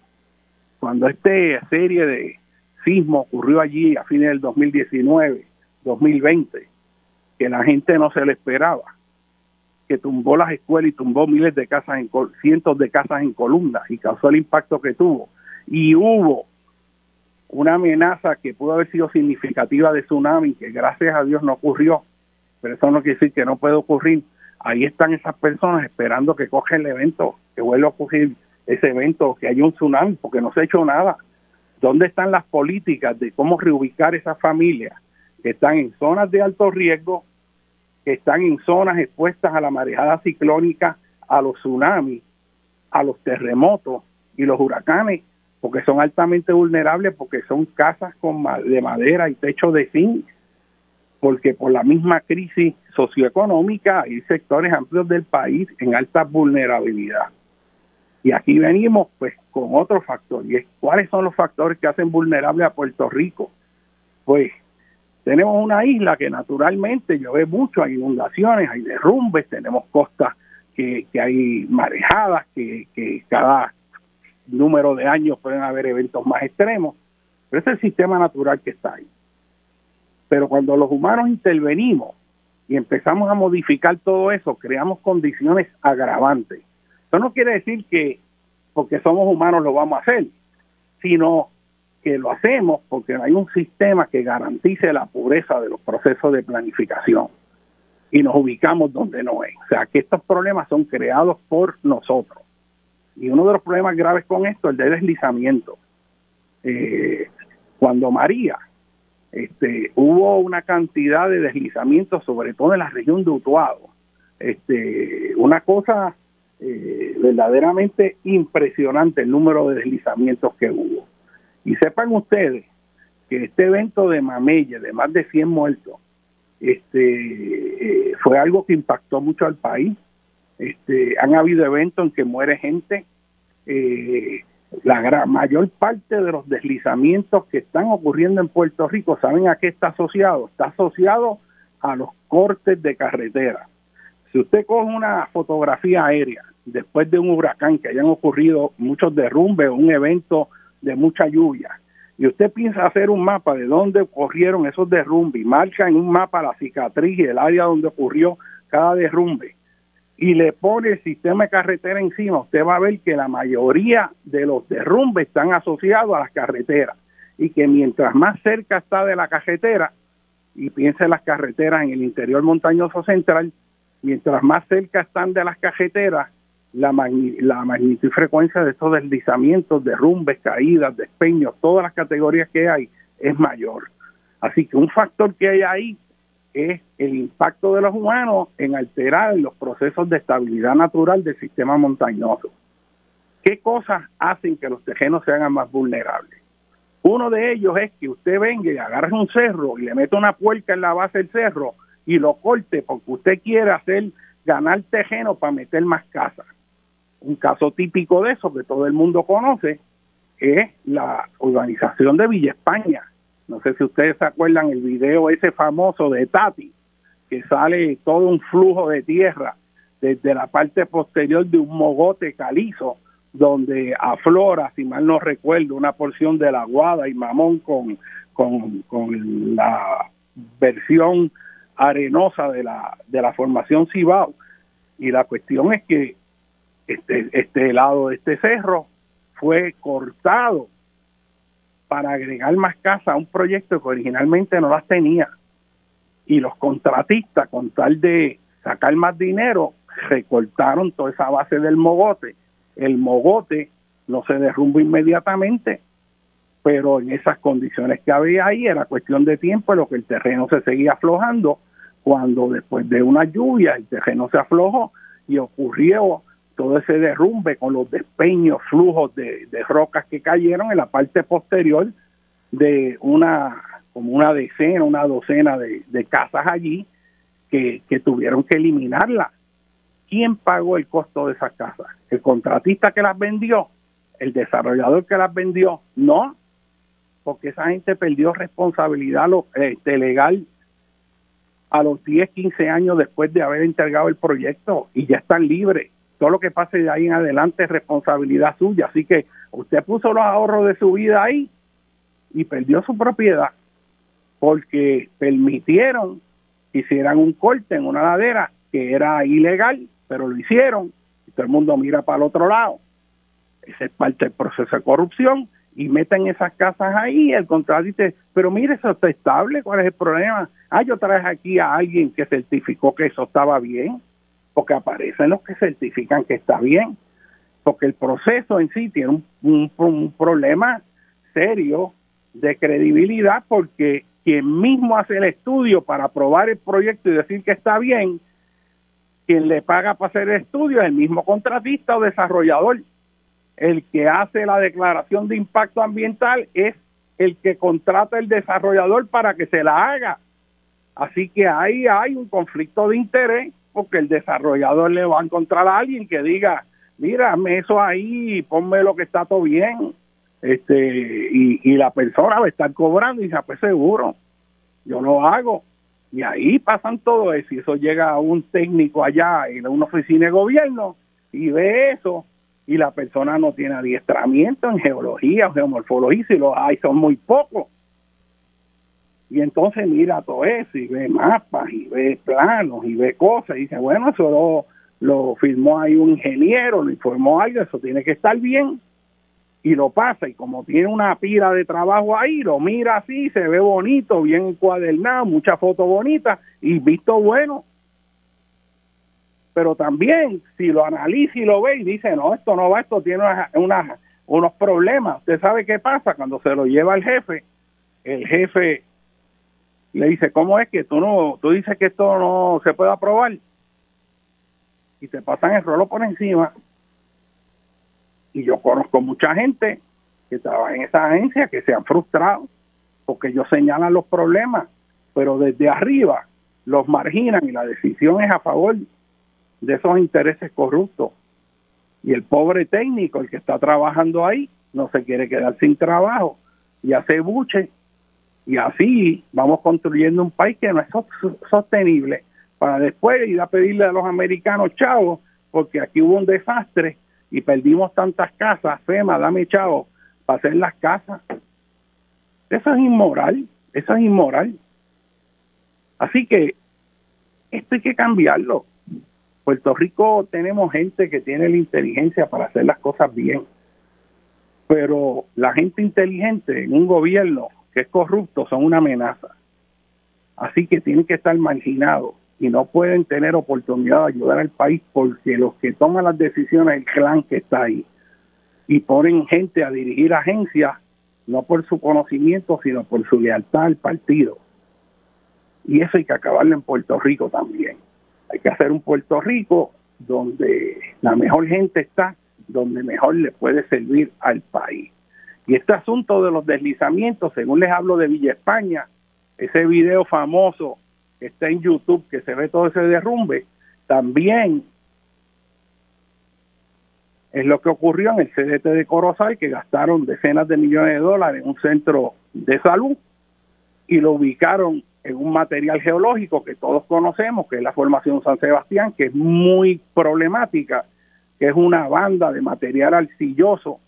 Cuando esta serie de sismos ocurrió allí a fines del 2019, 2020, que la gente no se le esperaba, que tumbó las escuelas y tumbó miles de casas, en cientos de casas en columnas y causó el impacto que tuvo. Y hubo una amenaza que pudo haber sido significativa de tsunami, que gracias a Dios no ocurrió, pero eso no quiere decir que no puede ocurrir. Ahí están esas personas esperando que coge el evento, que vuelva a ocurrir ese evento, que haya un tsunami, porque no se ha hecho nada. ¿Dónde están las políticas de cómo reubicar esas familias que están en zonas de alto riesgo, que están en zonas expuestas a la marejada ciclónica, a los tsunamis, a los terremotos y los huracanes, porque son altamente vulnerables, porque son casas con de madera y techo de zinc, porque por la misma crisis socioeconómica hay sectores amplios del país en alta vulnerabilidad. Y aquí venimos pues con otro factor, y es cuáles son los factores que hacen vulnerable a Puerto Rico. Pues tenemos una isla que naturalmente llueve mucho, hay inundaciones, hay derrumbes, tenemos costas que, hay marejadas, que, que cada número de años pueden haber eventos más extremos, pero es el sistema natural que está ahí. Pero cuando los humanos intervenimos y empezamos a modificar todo eso, creamos condiciones agravantes eso no quiere decir que porque somos humanos lo vamos a hacer, sino que lo hacemos porque hay un sistema que garantice la pureza de los procesos de planificación y nos ubicamos donde no es. O sea, que estos problemas son creados por nosotros. Y uno de los problemas graves con esto es el de deslizamiento. Eh, cuando María, este, hubo una cantidad de deslizamientos, sobre todo en la región de Utuado. Este, una cosa eh, verdaderamente impresionante el número de deslizamientos que hubo. Y sepan ustedes que este evento de Mamelle, de más de 100 muertos, este, eh, fue algo que impactó mucho al país. Este, han habido eventos en que muere gente. Eh, la gran, mayor parte de los deslizamientos que están ocurriendo en Puerto Rico, ¿saben a qué está asociado? Está asociado a los cortes de carretera. Si usted coge una fotografía aérea después de un huracán que hayan ocurrido muchos derrumbes o un evento de mucha lluvia, y usted piensa hacer un mapa de dónde ocurrieron esos derrumbes, y marcha en un mapa la cicatriz y el área donde ocurrió cada derrumbe, y le pone el sistema de carretera encima, usted va a ver que la mayoría de los derrumbes están asociados a las carreteras, y que mientras más cerca está de la carretera, y piensa en las carreteras en el interior montañoso central, mientras más cerca están de las carreteras, la, la magnitud y frecuencia de estos deslizamientos, derrumbes, caídas, despeños, todas las categorías que hay, es mayor. Así que un factor que hay ahí es el impacto de los humanos en alterar los procesos de estabilidad natural del sistema montañoso. ¿Qué cosas hacen que los tejenos se hagan más vulnerables? Uno de ellos es que usted venga y agarre un cerro y le meta una puerca en la base del cerro y lo corte porque usted quiere hacer ganar tejeno para meter más casas. Un caso típico de eso que todo el mundo conoce es la urbanización de Villa España. No sé si ustedes se acuerdan el video ese famoso de Tati, que sale todo un flujo de tierra desde la parte posterior de un mogote calizo, donde aflora, si mal no recuerdo, una porción de la Guada y Mamón con, con, con la versión arenosa de la, de la formación Cibao. Y la cuestión es que este, este lado de este cerro fue cortado para agregar más casas a un proyecto que originalmente no las tenía. Y los contratistas, con tal de sacar más dinero, recortaron toda esa base del mogote. El mogote no se derrumbó inmediatamente, pero en esas condiciones que había ahí era cuestión de tiempo, lo que el terreno se seguía aflojando, cuando después de una lluvia el terreno se aflojó y ocurrió todo ese derrumbe con los despeños, flujos de, rocas que cayeron en la parte posterior de una, como una decena, una docena de, casas allí que, que tuvieron que eliminarlas. ¿Quién pagó el costo de esas casas? ¿El contratista que las vendió? ¿El desarrollador que las vendió? No, porque esa gente perdió responsabilidad este, legal a los 10, 15 años después de haber entregado el proyecto y ya están libres todo lo que pase de ahí en adelante es responsabilidad suya. Así que usted puso los ahorros de su vida ahí y perdió su propiedad porque permitieron que hicieran un corte en una ladera que era ilegal, pero lo hicieron y todo el mundo mira para el otro lado. Ese es parte del proceso de corrupción y meten esas casas ahí, el contrato dice, pero mire, eso está estable, ¿cuál es el problema? Ah, yo traje aquí a alguien que certificó que eso estaba bien porque aparecen los que certifican que está bien, porque el proceso en sí tiene un, problema serio de credibilidad porque quien mismo hace el estudio para aprobar el proyecto y decir que está bien, quien le paga para hacer el estudio es el mismo contratista o desarrollador. El que hace la declaración de impacto ambiental es el que contrata el desarrollador para que se la haga. Así que ahí hay un conflicto de interés porque el desarrollador le va a encontrar a alguien que diga, mírame eso ahí, ponme lo que está todo bien. Este, y, y la persona va a estar cobrando y dice, ah, pues seguro, yo lo hago. Y ahí pasan todo eso y eso llega a un técnico allá en una oficina de gobierno y ve eso y la persona no tiene adiestramiento en geología o geomorfología, si lo hay son muy pocos. Y entonces mira todo eso y ve mapas y ve planos y ve cosas y dice, bueno, eso lo, lo firmó ahí un ingeniero, lo informó algo, eso tiene que estar bien y lo pasa y como tiene una pila de trabajo ahí, lo mira así, se ve bonito, bien encuadernado, muchas fotos bonitas y visto bueno. Pero también si lo analiza y lo ve y dice, no, esto no va, esto tiene unos problemas. Usted sabe qué pasa cuando se lo lleva el jefe, el jefe le dice, ¿cómo es que tú no, tú dices que esto no se puede aprobar? Y te pasan el rolo por encima. Y yo conozco mucha gente que trabaja en esa agencia que se han frustrado porque ellos señalan los problemas, pero desde arriba los marginan y la decisión es a favor de esos intereses corruptos. Y el pobre técnico, el que está trabajando ahí, no se quiere quedar sin trabajo y hace buche y así vamos construyendo un país que no es sostenible para después ir a pedirle a los americanos chavos, porque aquí hubo un desastre y perdimos tantas casas, FEMA, dame chavos para hacer las casas. Eso es inmoral, eso es inmoral. Así que esto hay que cambiarlo. Puerto Rico tenemos gente que tiene la inteligencia para hacer las cosas bien, pero la gente inteligente en un gobierno que es corrupto son una amenaza. Así que tienen que estar marginados y no pueden tener oportunidad de ayudar al país porque los que toman las decisiones es el clan que está ahí. Y ponen gente a dirigir agencias no por su conocimiento, sino por su lealtad al partido. Y eso hay que acabarlo en Puerto Rico también. Hay que hacer un Puerto Rico donde la mejor gente está, donde mejor le puede servir al país. Y este asunto de los deslizamientos, según les hablo de Villa España, ese video famoso que está en YouTube, que se ve todo ese derrumbe, también es lo que ocurrió en el CDT de Corozal, que gastaron decenas de millones de dólares en un centro de salud y lo ubicaron en un material geológico que todos conocemos, que es la formación San Sebastián, que es muy problemática, que es una banda de material arcilloso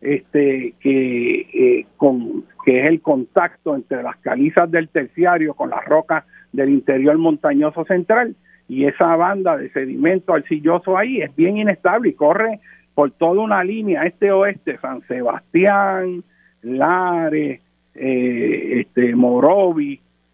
este que eh, con que es el contacto entre las calizas del terciario con las rocas del interior montañoso central y esa banda de sedimento arcilloso ahí es bien inestable y corre por toda una línea este-oeste, San Sebastián, Lares, eh, este,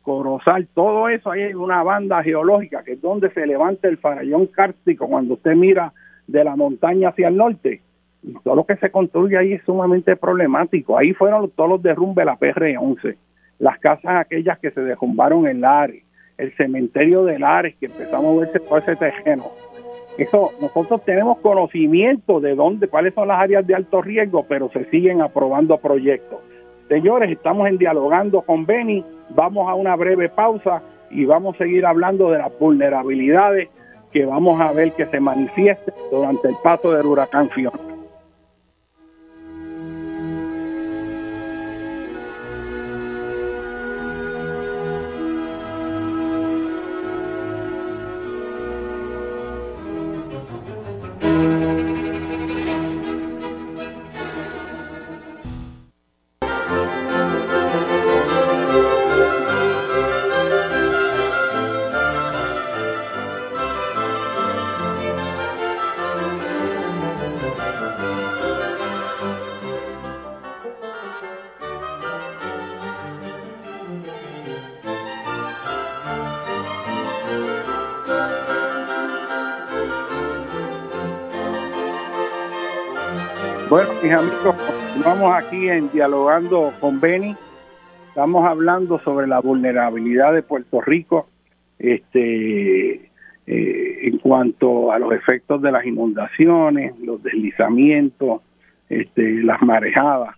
Corozal, todo eso ahí es una banda geológica que es donde se levanta el farallón cártico cuando usted mira de la montaña hacia el norte y todo lo que se construye ahí es sumamente problemático. Ahí fueron todos los derrumbes de la PR-11, las casas aquellas que se derrumbaron en Lares, el cementerio de Lares que empezamos a verse todo ese terreno. Eso, nosotros tenemos conocimiento de dónde, cuáles son las áreas de alto riesgo, pero se siguen aprobando proyectos. Señores, estamos en dialogando con Beni, vamos a una breve pausa y vamos a seguir hablando de las vulnerabilidades que vamos a ver que se manifiesten durante el paso del huracán Fiona. Aquí en Dialogando con Beni. estamos hablando sobre la vulnerabilidad de Puerto Rico este, eh, en cuanto a los efectos de las inundaciones, los deslizamientos, este, las marejadas.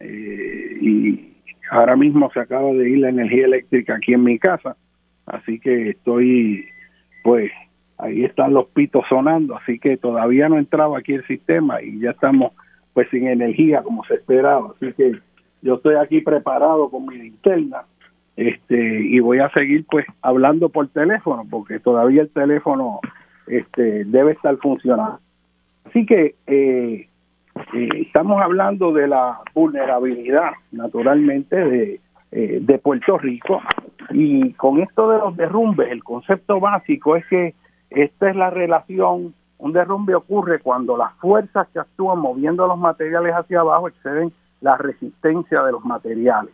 Eh, y ahora mismo se acaba de ir la energía eléctrica aquí en mi casa, así que estoy, pues, ahí están los pitos sonando, así que todavía no entraba aquí el sistema y ya estamos pues sin energía como se esperaba, así que yo estoy aquí preparado con mi linterna este y voy a seguir pues hablando por teléfono porque todavía el teléfono este debe estar funcionando. Así que eh, eh, estamos hablando de la vulnerabilidad naturalmente de, eh, de Puerto Rico. Y con esto de los derrumbes el concepto básico es que esta es la relación un derrumbe ocurre cuando las fuerzas que actúan moviendo los materiales hacia abajo exceden la resistencia de los materiales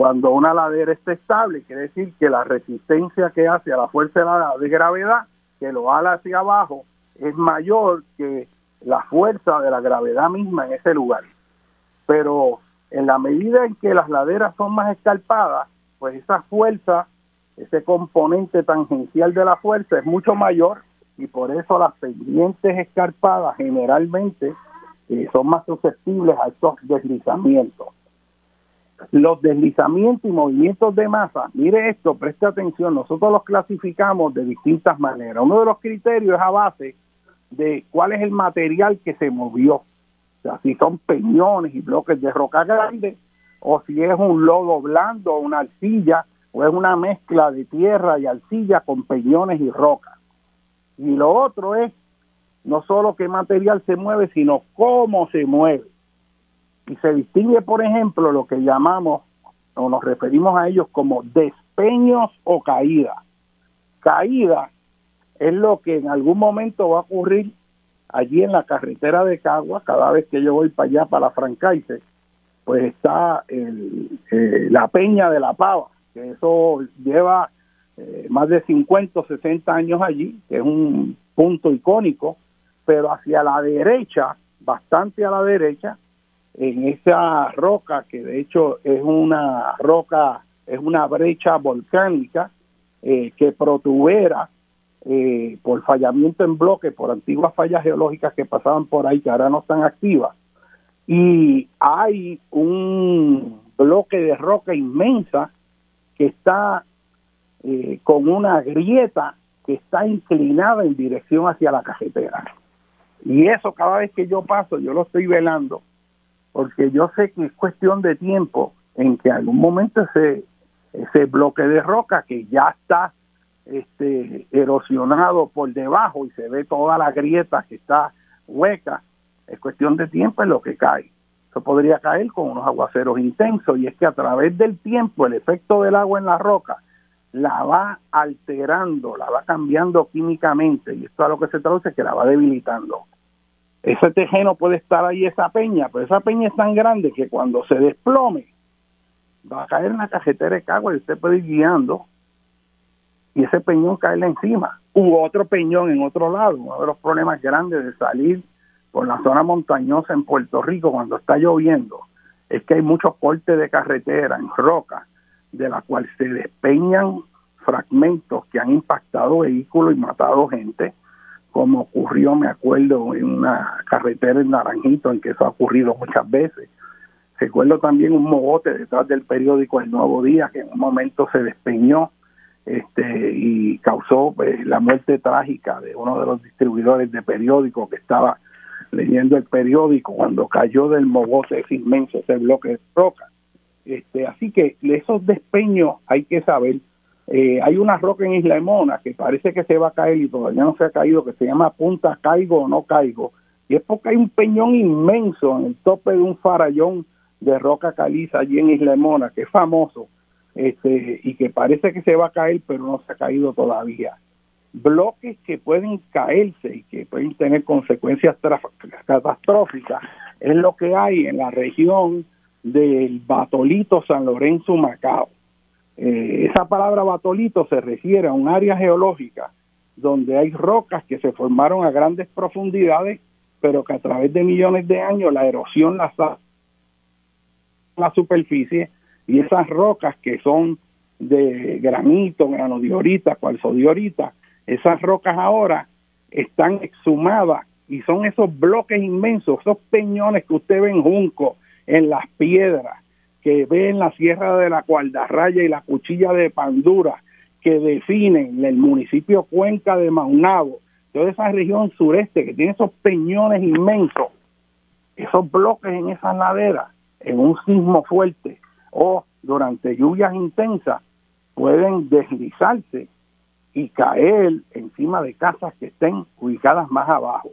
cuando una ladera está estable, quiere decir que la resistencia que hace a la fuerza de gravedad que lo ala hacia abajo es mayor que la fuerza de la gravedad misma en ese lugar. Pero en la medida en que las laderas son más escarpadas, pues esa fuerza, ese componente tangencial de la fuerza es mucho mayor y por eso las pendientes escarpadas generalmente eh, son más susceptibles a estos deslizamientos los deslizamientos y movimientos de masa, mire esto, preste atención, nosotros los clasificamos de distintas maneras. Uno de los criterios es a base de cuál es el material que se movió. Si son peñones y bloques de roca grande, o si es un lodo blando, una arcilla, o es una mezcla de tierra y arcilla con peñones y rocas. Y lo otro es no solo qué material se mueve, sino cómo se mueve y se distingue, por ejemplo, lo que llamamos o nos referimos a ellos como despeños o caídas. Caída es lo que en algún momento va a ocurrir allí en la carretera de Cagua, cada vez que yo voy para allá, para la Francaice, pues está el, eh, la Peña de la Pava, que eso lleva eh, más de 50 o 60 años allí, que es un punto icónico, pero hacia la derecha, bastante a la derecha, en esa roca, que de hecho es una roca, es una brecha volcánica eh, que protubera eh, por fallamiento en bloque, por antiguas fallas geológicas que pasaban por ahí, que ahora no están activas. Y hay un bloque de roca inmensa que está eh, con una grieta que está inclinada en dirección hacia la cajetera. Y eso cada vez que yo paso, yo lo estoy velando porque yo sé que es cuestión de tiempo en que algún momento ese, ese bloque de roca que ya está este, erosionado por debajo y se ve toda la grieta que está hueca, es cuestión de tiempo en lo que cae. Eso podría caer con unos aguaceros intensos y es que a través del tiempo el efecto del agua en la roca la va alterando, la va cambiando químicamente y esto a lo que se traduce es que la va debilitando ese tejeno puede estar ahí, esa peña, pero esa peña es tan grande que cuando se desplome, va a caer en la cajetera de Cagua y usted puede ir guiando y ese peñón caerle encima. Hubo otro peñón en otro lado. Uno de los problemas grandes de salir por la zona montañosa en Puerto Rico cuando está lloviendo es que hay muchos cortes de carretera en roca, de la cual se despeñan fragmentos que han impactado vehículos y matado gente como ocurrió, me acuerdo, en una carretera en Naranjito, en que eso ha ocurrido muchas veces. Recuerdo también un mogote detrás del periódico El Nuevo Día, que en un momento se despeñó este, y causó pues, la muerte trágica de uno de los distribuidores de periódicos que estaba leyendo el periódico cuando cayó del mogote ese inmenso, ese bloque de roca. Este, así que esos despeños hay que saber eh, hay una roca en Isla Mona que parece que se va a caer y todavía no se ha caído, que se llama Punta Caigo o No Caigo. Y es porque hay un peñón inmenso en el tope de un farallón de roca caliza allí en Isla Mona, que es famoso, este, y que parece que se va a caer, pero no se ha caído todavía. Bloques que pueden caerse y que pueden tener consecuencias catastróficas es lo que hay en la región del Batolito San Lorenzo Macao. Eh, esa palabra batolito se refiere a un área geológica donde hay rocas que se formaron a grandes profundidades, pero que a través de millones de años la erosión las la superficie y esas rocas que son de granito, granodiorita, cuarzodiorita, esas rocas ahora están exhumadas y son esos bloques inmensos, esos peñones que usted ve en Junco, en las piedras, que ve en la Sierra de la Cualdarraya y la Cuchilla de Pandura, que definen el municipio Cuenca de Maunabo, toda esa región sureste que tiene esos peñones inmensos, esos bloques en esas laderas, en un sismo fuerte o durante lluvias intensas, pueden deslizarse y caer encima de casas que estén ubicadas más abajo.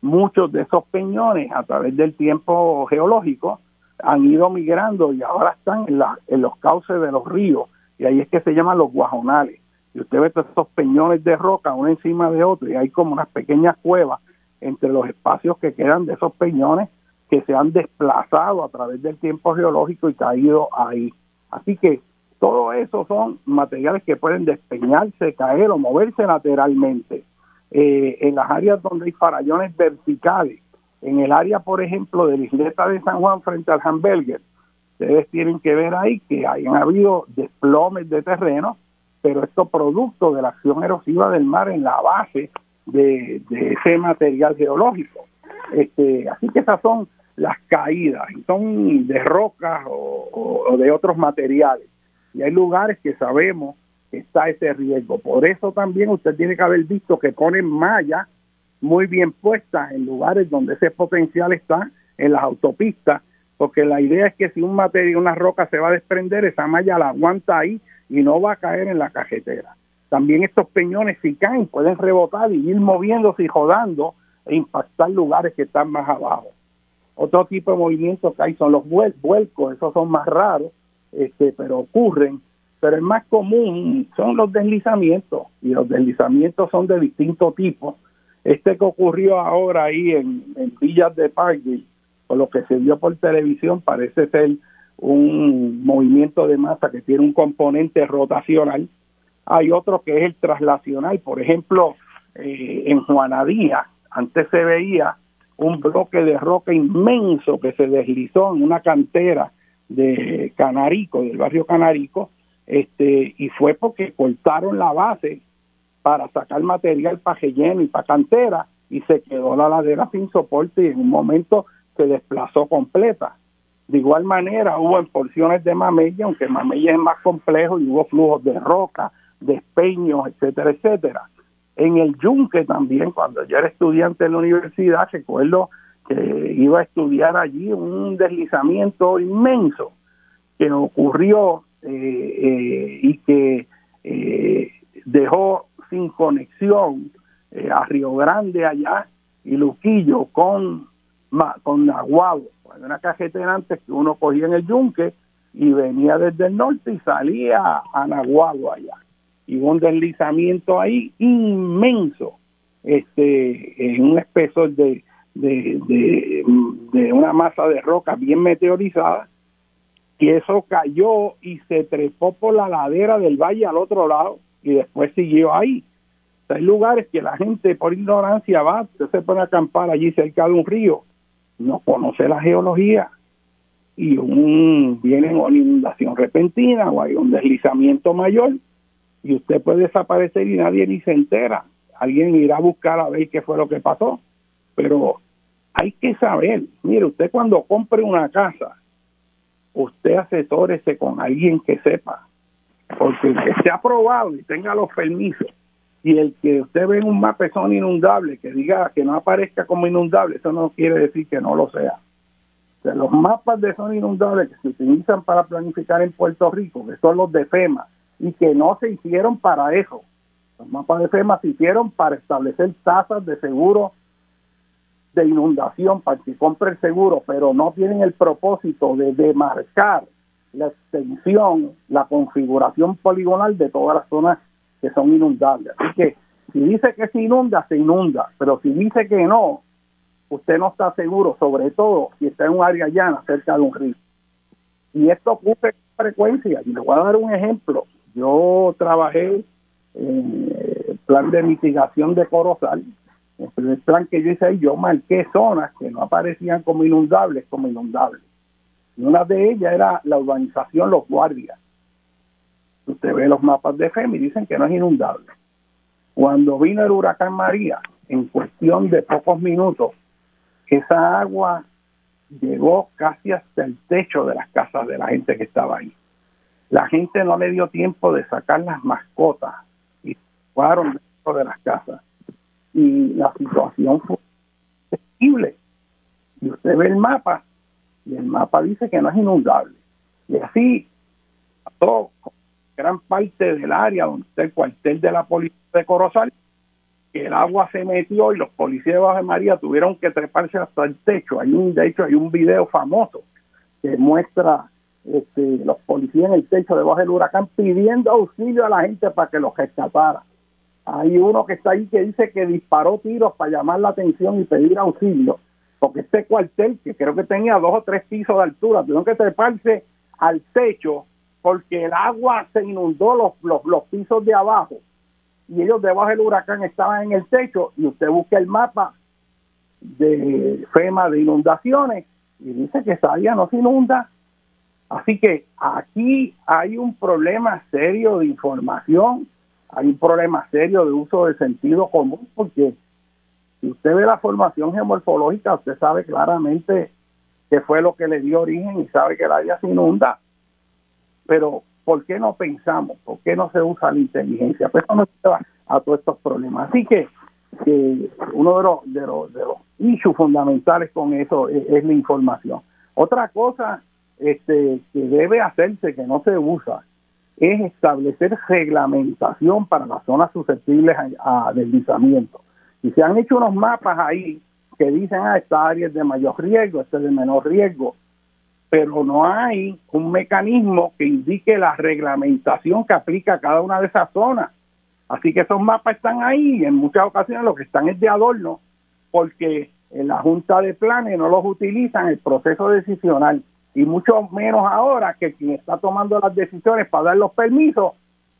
Muchos de esos peñones a través del tiempo geológico han ido migrando y ahora están en, en los cauces de los ríos y ahí es que se llaman los guajonales. Y usted ve todos esos peñones de roca uno encima de otro y hay como unas pequeñas cuevas entre los espacios que quedan de esos peñones que se han desplazado a través del tiempo geológico y caído ahí. Así que todo eso son materiales que pueden despeñarse, caer o moverse lateralmente. Eh, en las áreas donde hay farallones verticales, en el área, por ejemplo, de la isleta de San Juan frente al Hamburger, ustedes tienen que ver ahí que hayan habido desplomes de terreno, pero esto producto de la acción erosiva del mar en la base de, ese material geológico. Este, así que esas son las caídas, son de rocas o de otros materiales. Y hay lugares que sabemos está ese riesgo. Por eso también usted tiene que haber visto que ponen mallas muy bien puestas en lugares donde ese potencial está, en las autopistas, porque la idea es que si un material, una roca se va a desprender, esa malla la aguanta ahí y no va a caer en la cajetera. También estos peñones si caen pueden rebotar y ir moviéndose y jodando e impactar lugares que están más abajo. Otro tipo de movimientos que hay son los vuelcos, esos son más raros, este, pero ocurren pero el más común son los deslizamientos y los deslizamientos son de distintos tipos. Este que ocurrió ahora ahí en, Villas de Parkville, por lo que se vio por televisión, parece ser un movimiento de masa que tiene un componente rotacional. Hay otro que es el traslacional, por ejemplo, eh, en Juanadía, antes se veía un bloque de roca inmenso que se deslizó en una cantera de Canarico, del barrio Canarico, este y fue porque cortaron la base para sacar material para relleno y para cantera y se quedó la ladera sin soporte y en un momento se desplazó completa. De igual manera hubo en porciones de Mamella, aunque Mamella es más complejo y hubo flujos de roca, despeños, etcétera, etcétera. En el Yunque también, cuando yo era estudiante en la universidad, recuerdo que iba a estudiar allí un deslizamiento inmenso que ocurrió eh, eh, y que eh, dejó sin conexión a Río Grande allá y Luquillo con, con una cajetera antes que uno cogía en el yunque y venía desde el norte y salía a Nahuabo allá. Y hubo un deslizamiento ahí inmenso, este, en un espesor de, de, de, de una masa de roca bien meteorizada y eso cayó y se trepó por la ladera del valle al otro lado y después siguió ahí. hay lugares que la gente por ignorancia va, se pone a acampar allí cerca de un río, no conoce la geología y un, viene una inundación repentina o hay un deslizamiento mayor y usted puede desaparecer y nadie ni se entera. Alguien irá a buscar a ver qué fue lo que pasó. Pero hay que saber, mire, usted cuando compre una casa, usted asesórese con alguien que sepa, porque el que esté aprobado y tenga los permisos, y el que usted ve en un mapa son inundable, que diga que no aparezca como inundable, eso no quiere decir que no lo sea. los mapas de zona inundable que se utilizan para planificar en Puerto Rico, que son los de FEMA, y que no se hicieron para eso. Los mapas de FEMA se hicieron para establecer tasas de seguro de inundación para que compre el seguro, pero no tienen el propósito de demarcar la extensión, la configuración poligonal de todas las zonas que son inundables. Así que si dice que se inunda, se inunda, pero si dice que no, usted no está seguro, sobre todo si está en un área llana cerca de un río. Y esto ocurre con frecuencia. Y le voy a dar un ejemplo. Yo trabajé en el plan de mitigación de Corozal el primer plan que yo hice ahí, yo marqué zonas que no aparecían como inundables, como inundables. Y una de ellas era la urbanización Los Guardias. Usted ve los mapas de FEMI y dicen que no es inundable. Cuando vino el huracán María, en cuestión de pocos minutos, esa agua llegó casi hasta el techo de las casas de la gente que estaba ahí. La gente no le dio tiempo de sacar las mascotas y fueron dentro de las casas. Y la situación fue terrible. Y usted ve el mapa y el mapa dice que no es inundable. Y así, todo, gran parte del área donde está el cuartel de la policía de Corozal, el agua se metió y los policías de Baja María tuvieron que treparse hasta el techo. Hay un, de hecho, hay un video famoso que muestra este, los policías en el techo debajo del huracán pidiendo auxilio a la gente para que los rescatara. Hay uno que está ahí que dice que disparó tiros para llamar la atención y pedir auxilio, porque este cuartel, que creo que tenía dos o tres pisos de altura, tuvieron que treparse al techo porque el agua se inundó los, los, los pisos de abajo y ellos debajo del huracán estaban en el techo y usted busca el mapa de FEMA de inundaciones y dice que área no se inunda. Así que aquí hay un problema serio de información, hay un problema serio de uso del sentido común, porque si usted ve la formación geomorfológica, usted sabe claramente qué fue lo que le dio origen y sabe que el área se inunda. Pero ¿por qué no pensamos? ¿Por qué no se usa la inteligencia? Pues eso nos lleva a todos estos problemas. Así que, uno de los, de los, de los issues fundamentales con eso es, la información. Otra cosa este, que debe hacerse, que no se usa, es establecer reglamentación para las zonas susceptibles a, deslizamiento. Y se han hecho unos mapas ahí que dicen, ah, esta área es de mayor riesgo, esta es de menor riesgo pero no hay un mecanismo que indique la reglamentación que aplica a cada una de esas zonas. Así que esos mapas están ahí y en muchas ocasiones lo que están es de adorno, porque en la Junta de Planes no los utilizan el proceso decisional y mucho menos ahora que quien está tomando las decisiones para dar los permisos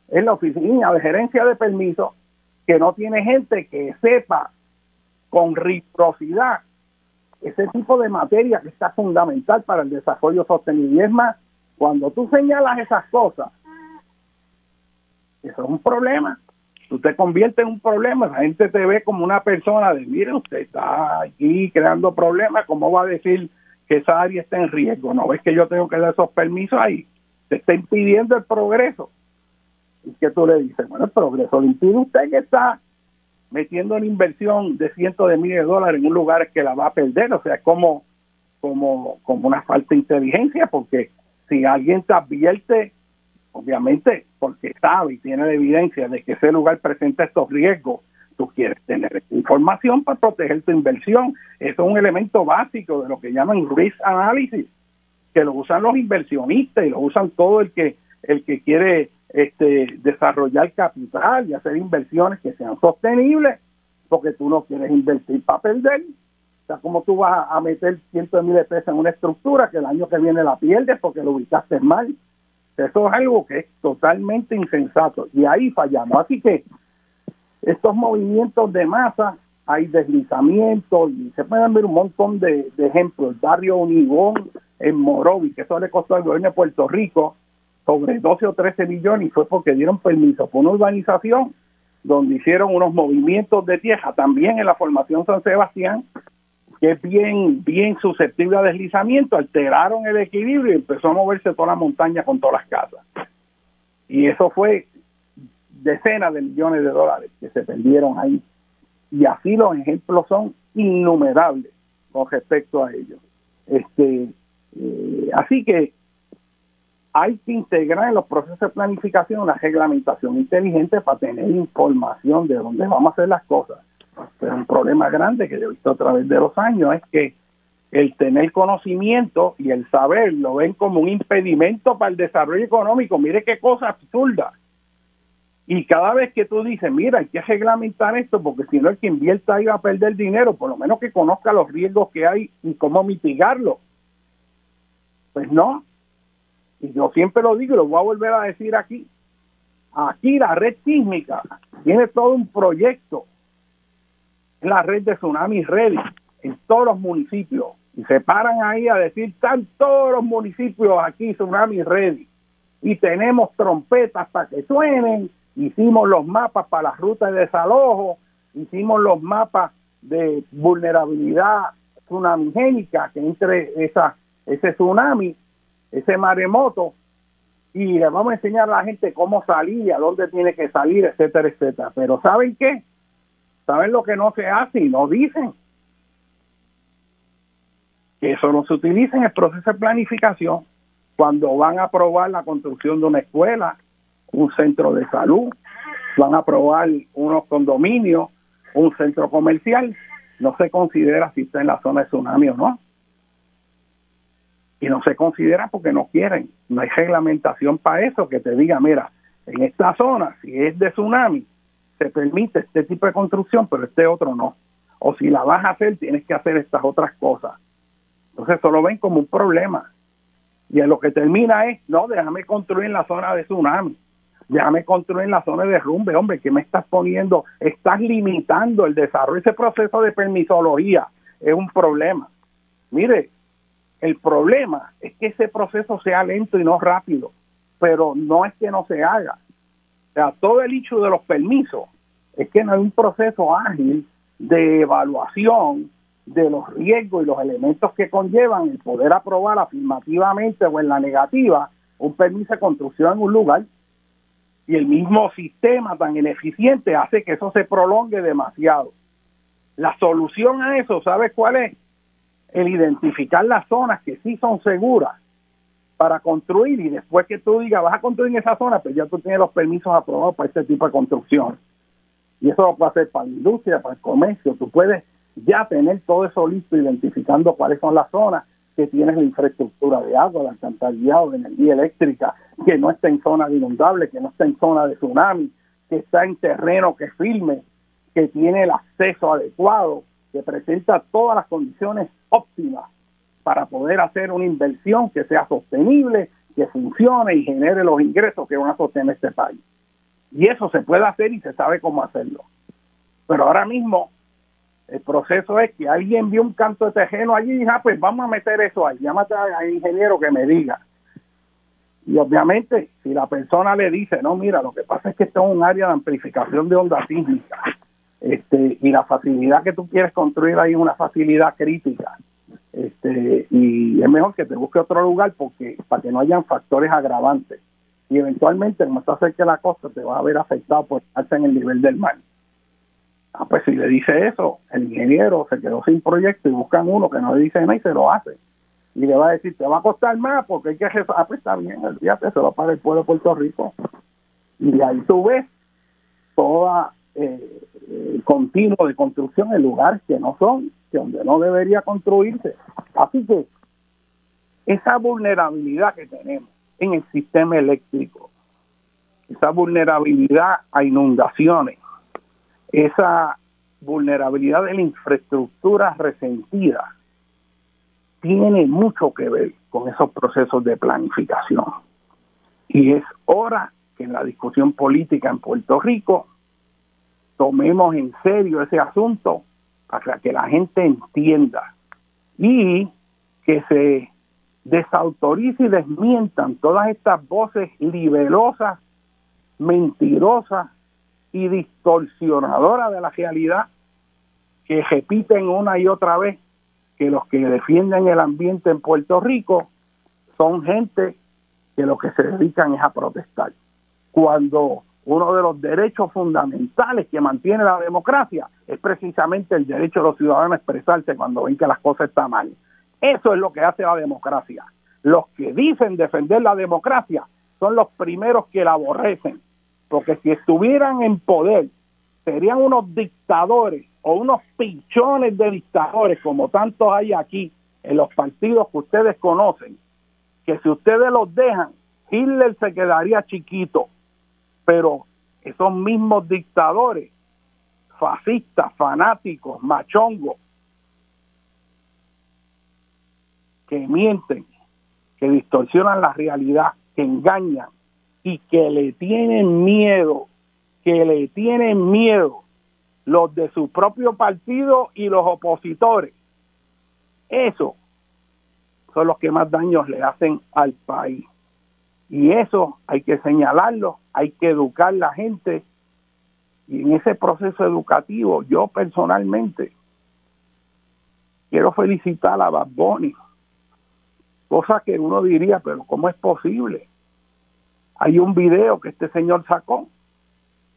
es la oficina de gerencia de permisos que no tiene gente que sepa con rigurosidad ese tipo de materia que está fundamental para el desarrollo sostenible. Y es más, cuando tú señalas esas cosas, eso es un problema. Tú te conviertes en un problema, la gente te ve como una persona de, mire, usted está aquí creando problemas, ¿cómo va a decir que esa área está en riesgo? ¿No ves que yo tengo que dar esos permisos ahí? Te está impidiendo el progreso. ¿Y que tú le dices? Bueno, el progreso impide usted que está metiendo una inversión de cientos de miles de dólares en un lugar que la va a perder, o sea, como, como, como una falta de inteligencia, porque si alguien te advierte, obviamente, porque sabe y tiene la evidencia de que ese lugar presenta estos riesgos, tú quieres tener información para proteger tu inversión. Eso es un elemento básico de lo que llaman risk analysis, que lo usan los inversionistas y lo usan todo el que el que quiere este, desarrollar capital y hacer inversiones que sean sostenibles, porque tú no quieres invertir para perder. O sea, como tú vas a meter cientos de miles de pesos en una estructura que el año que viene la pierdes porque lo ubicaste mal. Eso es algo que es totalmente insensato y ahí fallamos. Así que estos movimientos de masa, hay deslizamientos y se pueden ver un montón de, ejemplos. El barrio Unigón en Morovi, que eso le costó al gobierno de Puerto Rico sobre 12 o 13 millones y fue porque dieron permiso por una urbanización donde hicieron unos movimientos de tierra también en la formación San Sebastián que es bien bien susceptible a deslizamiento, alteraron el equilibrio y empezó a moverse toda la montaña con todas las casas. Y eso fue decenas de millones de dólares que se perdieron ahí. Y así los ejemplos son innumerables con respecto a ellos. Este, eh, así que hay que integrar en los procesos de planificación una reglamentación inteligente para tener información de dónde vamos a hacer las cosas. Pero un problema grande que yo he visto a través de los años es que el tener conocimiento y el saber lo ven como un impedimento para el desarrollo económico. Mire qué cosa absurda. Y cada vez que tú dices, mira, hay que reglamentar esto porque si no el que invierta ahí va a perder dinero, por lo menos que conozca los riesgos que hay y cómo mitigarlo. Pues no, y yo siempre lo digo y lo voy a volver a decir aquí, aquí la red sísmica tiene todo un proyecto, en la red de Tsunami Ready, en todos los municipios, y se paran ahí a decir, están todos los municipios aquí, Tsunami Ready, y tenemos trompetas para que suenen, hicimos los mapas para las rutas de desalojo, hicimos los mapas de vulnerabilidad tsunamigénica que entre esa, ese tsunami, ese maremoto, y le vamos a enseñar a la gente cómo salir, a dónde tiene que salir, etcétera, etcétera. Pero ¿saben qué? ¿Saben lo que no se hace y no dicen? Que eso no se utiliza en el proceso de planificación cuando van a aprobar la construcción de una escuela, un centro de salud, van a aprobar unos condominios, un centro comercial, no se considera si está en la zona de tsunami o no. Y no se considera porque no quieren. No hay reglamentación para eso que te diga, mira, en esta zona, si es de tsunami, se permite este tipo de construcción, pero este otro no. O si la vas a hacer, tienes que hacer estas otras cosas. Entonces, eso lo ven como un problema. Y en lo que termina es, no, déjame construir en la zona de tsunami déjame construir en la zona de derrumbe, hombre, que me estás poniendo? Estás limitando el desarrollo. Ese proceso de permisología es un problema. Mire, el problema es que ese proceso sea lento y no rápido, pero no es que no se haga. O sea, todo el hecho de los permisos es que no hay un proceso ágil de evaluación de los riesgos y los elementos que conllevan el poder aprobar afirmativamente o en la negativa un permiso de construcción en un lugar y el mismo sistema tan ineficiente hace que eso se prolongue demasiado. La solución a eso, ¿sabes cuál es? El identificar las zonas que sí son seguras para construir y después que tú digas vas a construir en esa zona, pues ya tú tienes los permisos aprobados para este tipo de construcción. Y eso lo puede hacer para la industria, para el comercio. Tú puedes ya tener todo eso listo, identificando cuáles son las zonas que tienes la infraestructura de agua, de alcantarillado, de energía eléctrica, que no está en zona de inundable, que no está en zona de tsunami, que está en terreno que firme, que tiene el acceso adecuado, que presenta todas las condiciones óptimas para poder hacer una inversión que sea sostenible, que funcione y genere los ingresos que van a sostener este país. Y eso se puede hacer y se sabe cómo hacerlo. Pero ahora mismo el proceso es que alguien vio un canto de terreno allí y dijo, ah, pues vamos a meter eso ahí, llámate al ingeniero que me diga. Y obviamente, si la persona le dice, no, mira, lo que pasa es que esto es un área de amplificación de onda sísmica, este, y la facilidad que tú quieres construir ahí es una facilidad crítica, este, y es mejor que te busque otro lugar porque para que no hayan factores agravantes. Y eventualmente, como está cerca de la costa, te va a ver afectado por estar en el nivel del mar. Ah, pues si le dice eso, el ingeniero se quedó sin proyecto y buscan uno que no le dice nada y se lo hace. Y le va a decir, te va a costar más porque hay que... Ah, pues está bien, el día se lo paga el pueblo de Puerto Rico. Y ahí tú ves toda eh, continuo de construcción en lugares que no son, que donde no debería construirse. Así que esa vulnerabilidad que tenemos en el sistema eléctrico, esa vulnerabilidad a inundaciones, esa vulnerabilidad de la infraestructura resentida tiene mucho que ver con esos procesos de planificación. Y es hora que en la discusión política en Puerto Rico tomemos en serio ese asunto para que la gente entienda y que se desautorice y desmientan todas estas voces liberosas, mentirosas y distorsionadora de la realidad que repiten una y otra vez que los que defienden el ambiente en Puerto Rico son gente que lo que se dedican es a protestar. Cuando uno de los derechos fundamentales que mantiene la democracia es precisamente el derecho de los ciudadanos a expresarse cuando ven que las cosas están mal. Eso es lo que hace la democracia. Los que dicen defender la democracia son los primeros que la aborrecen porque si estuvieran en poder, serían unos dictadores o unos pichones de dictadores, como tantos hay aquí en los partidos que ustedes conocen, que si ustedes los dejan, Hitler se quedaría chiquito, pero esos mismos dictadores, fascistas, fanáticos, machongos, que mienten, que distorsionan la realidad, que engañan, y que le tienen miedo, que le tienen miedo los de su propio partido y los opositores. Eso son los que más daños le hacen al país. Y eso hay que señalarlo, hay que educar la gente. Y en ese proceso educativo, yo personalmente quiero felicitar a Bad Bunny. Cosa que uno diría, pero ¿cómo es posible? Hay un video que este señor sacó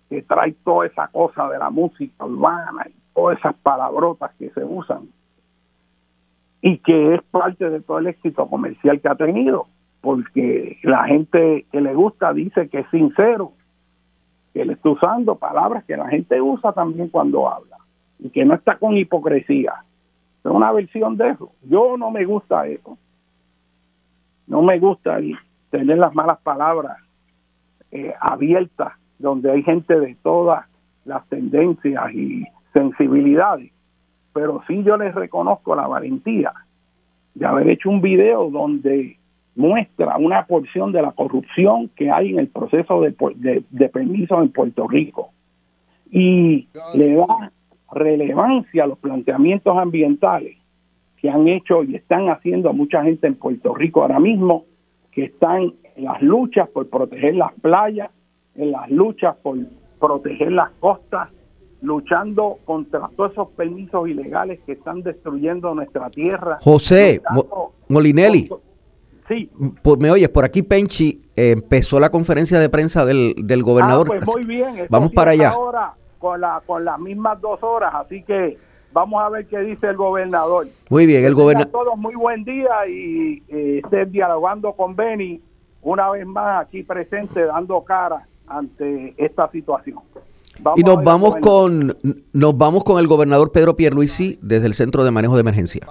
que trae toda esa cosa de la música urbana y todas esas palabrotas que se usan y que es parte de todo el éxito comercial que ha tenido, porque la gente que le gusta dice que es sincero, que le está usando palabras que la gente usa también cuando habla y que no está con hipocresía. Es una versión de eso. Yo no me gusta eso. No me gusta tener las malas palabras eh, abiertas, donde hay gente de todas las tendencias y sensibilidades pero sí yo les reconozco la valentía de haber hecho un video donde muestra una porción de la corrupción que hay en el proceso de, de, permiso en Puerto Rico y le da relevancia a los planteamientos ambientales que han hecho y están haciendo mucha gente en Puerto Rico ahora mismo, que están en las luchas por proteger las playas, en las luchas por proteger las costas, luchando contra todos esos permisos ilegales que están destruyendo nuestra tierra. José Molinelli. Sí. Pues, me oyes, por aquí Penchi empezó la conferencia de prensa del, del gobernador. Ah, pues muy bien. Vamos para allá. Ahora con, la, con las mismas dos horas, así que vamos a ver qué dice el gobernador. Muy bien, el gobernador. todos muy buen día y eh, estén dialogando con Beni una vez más aquí presente dando cara ante esta situación y nos vamos con nos vamos con el gobernador Pedro Pierluisi desde el Centro de Manejo de Emergencia.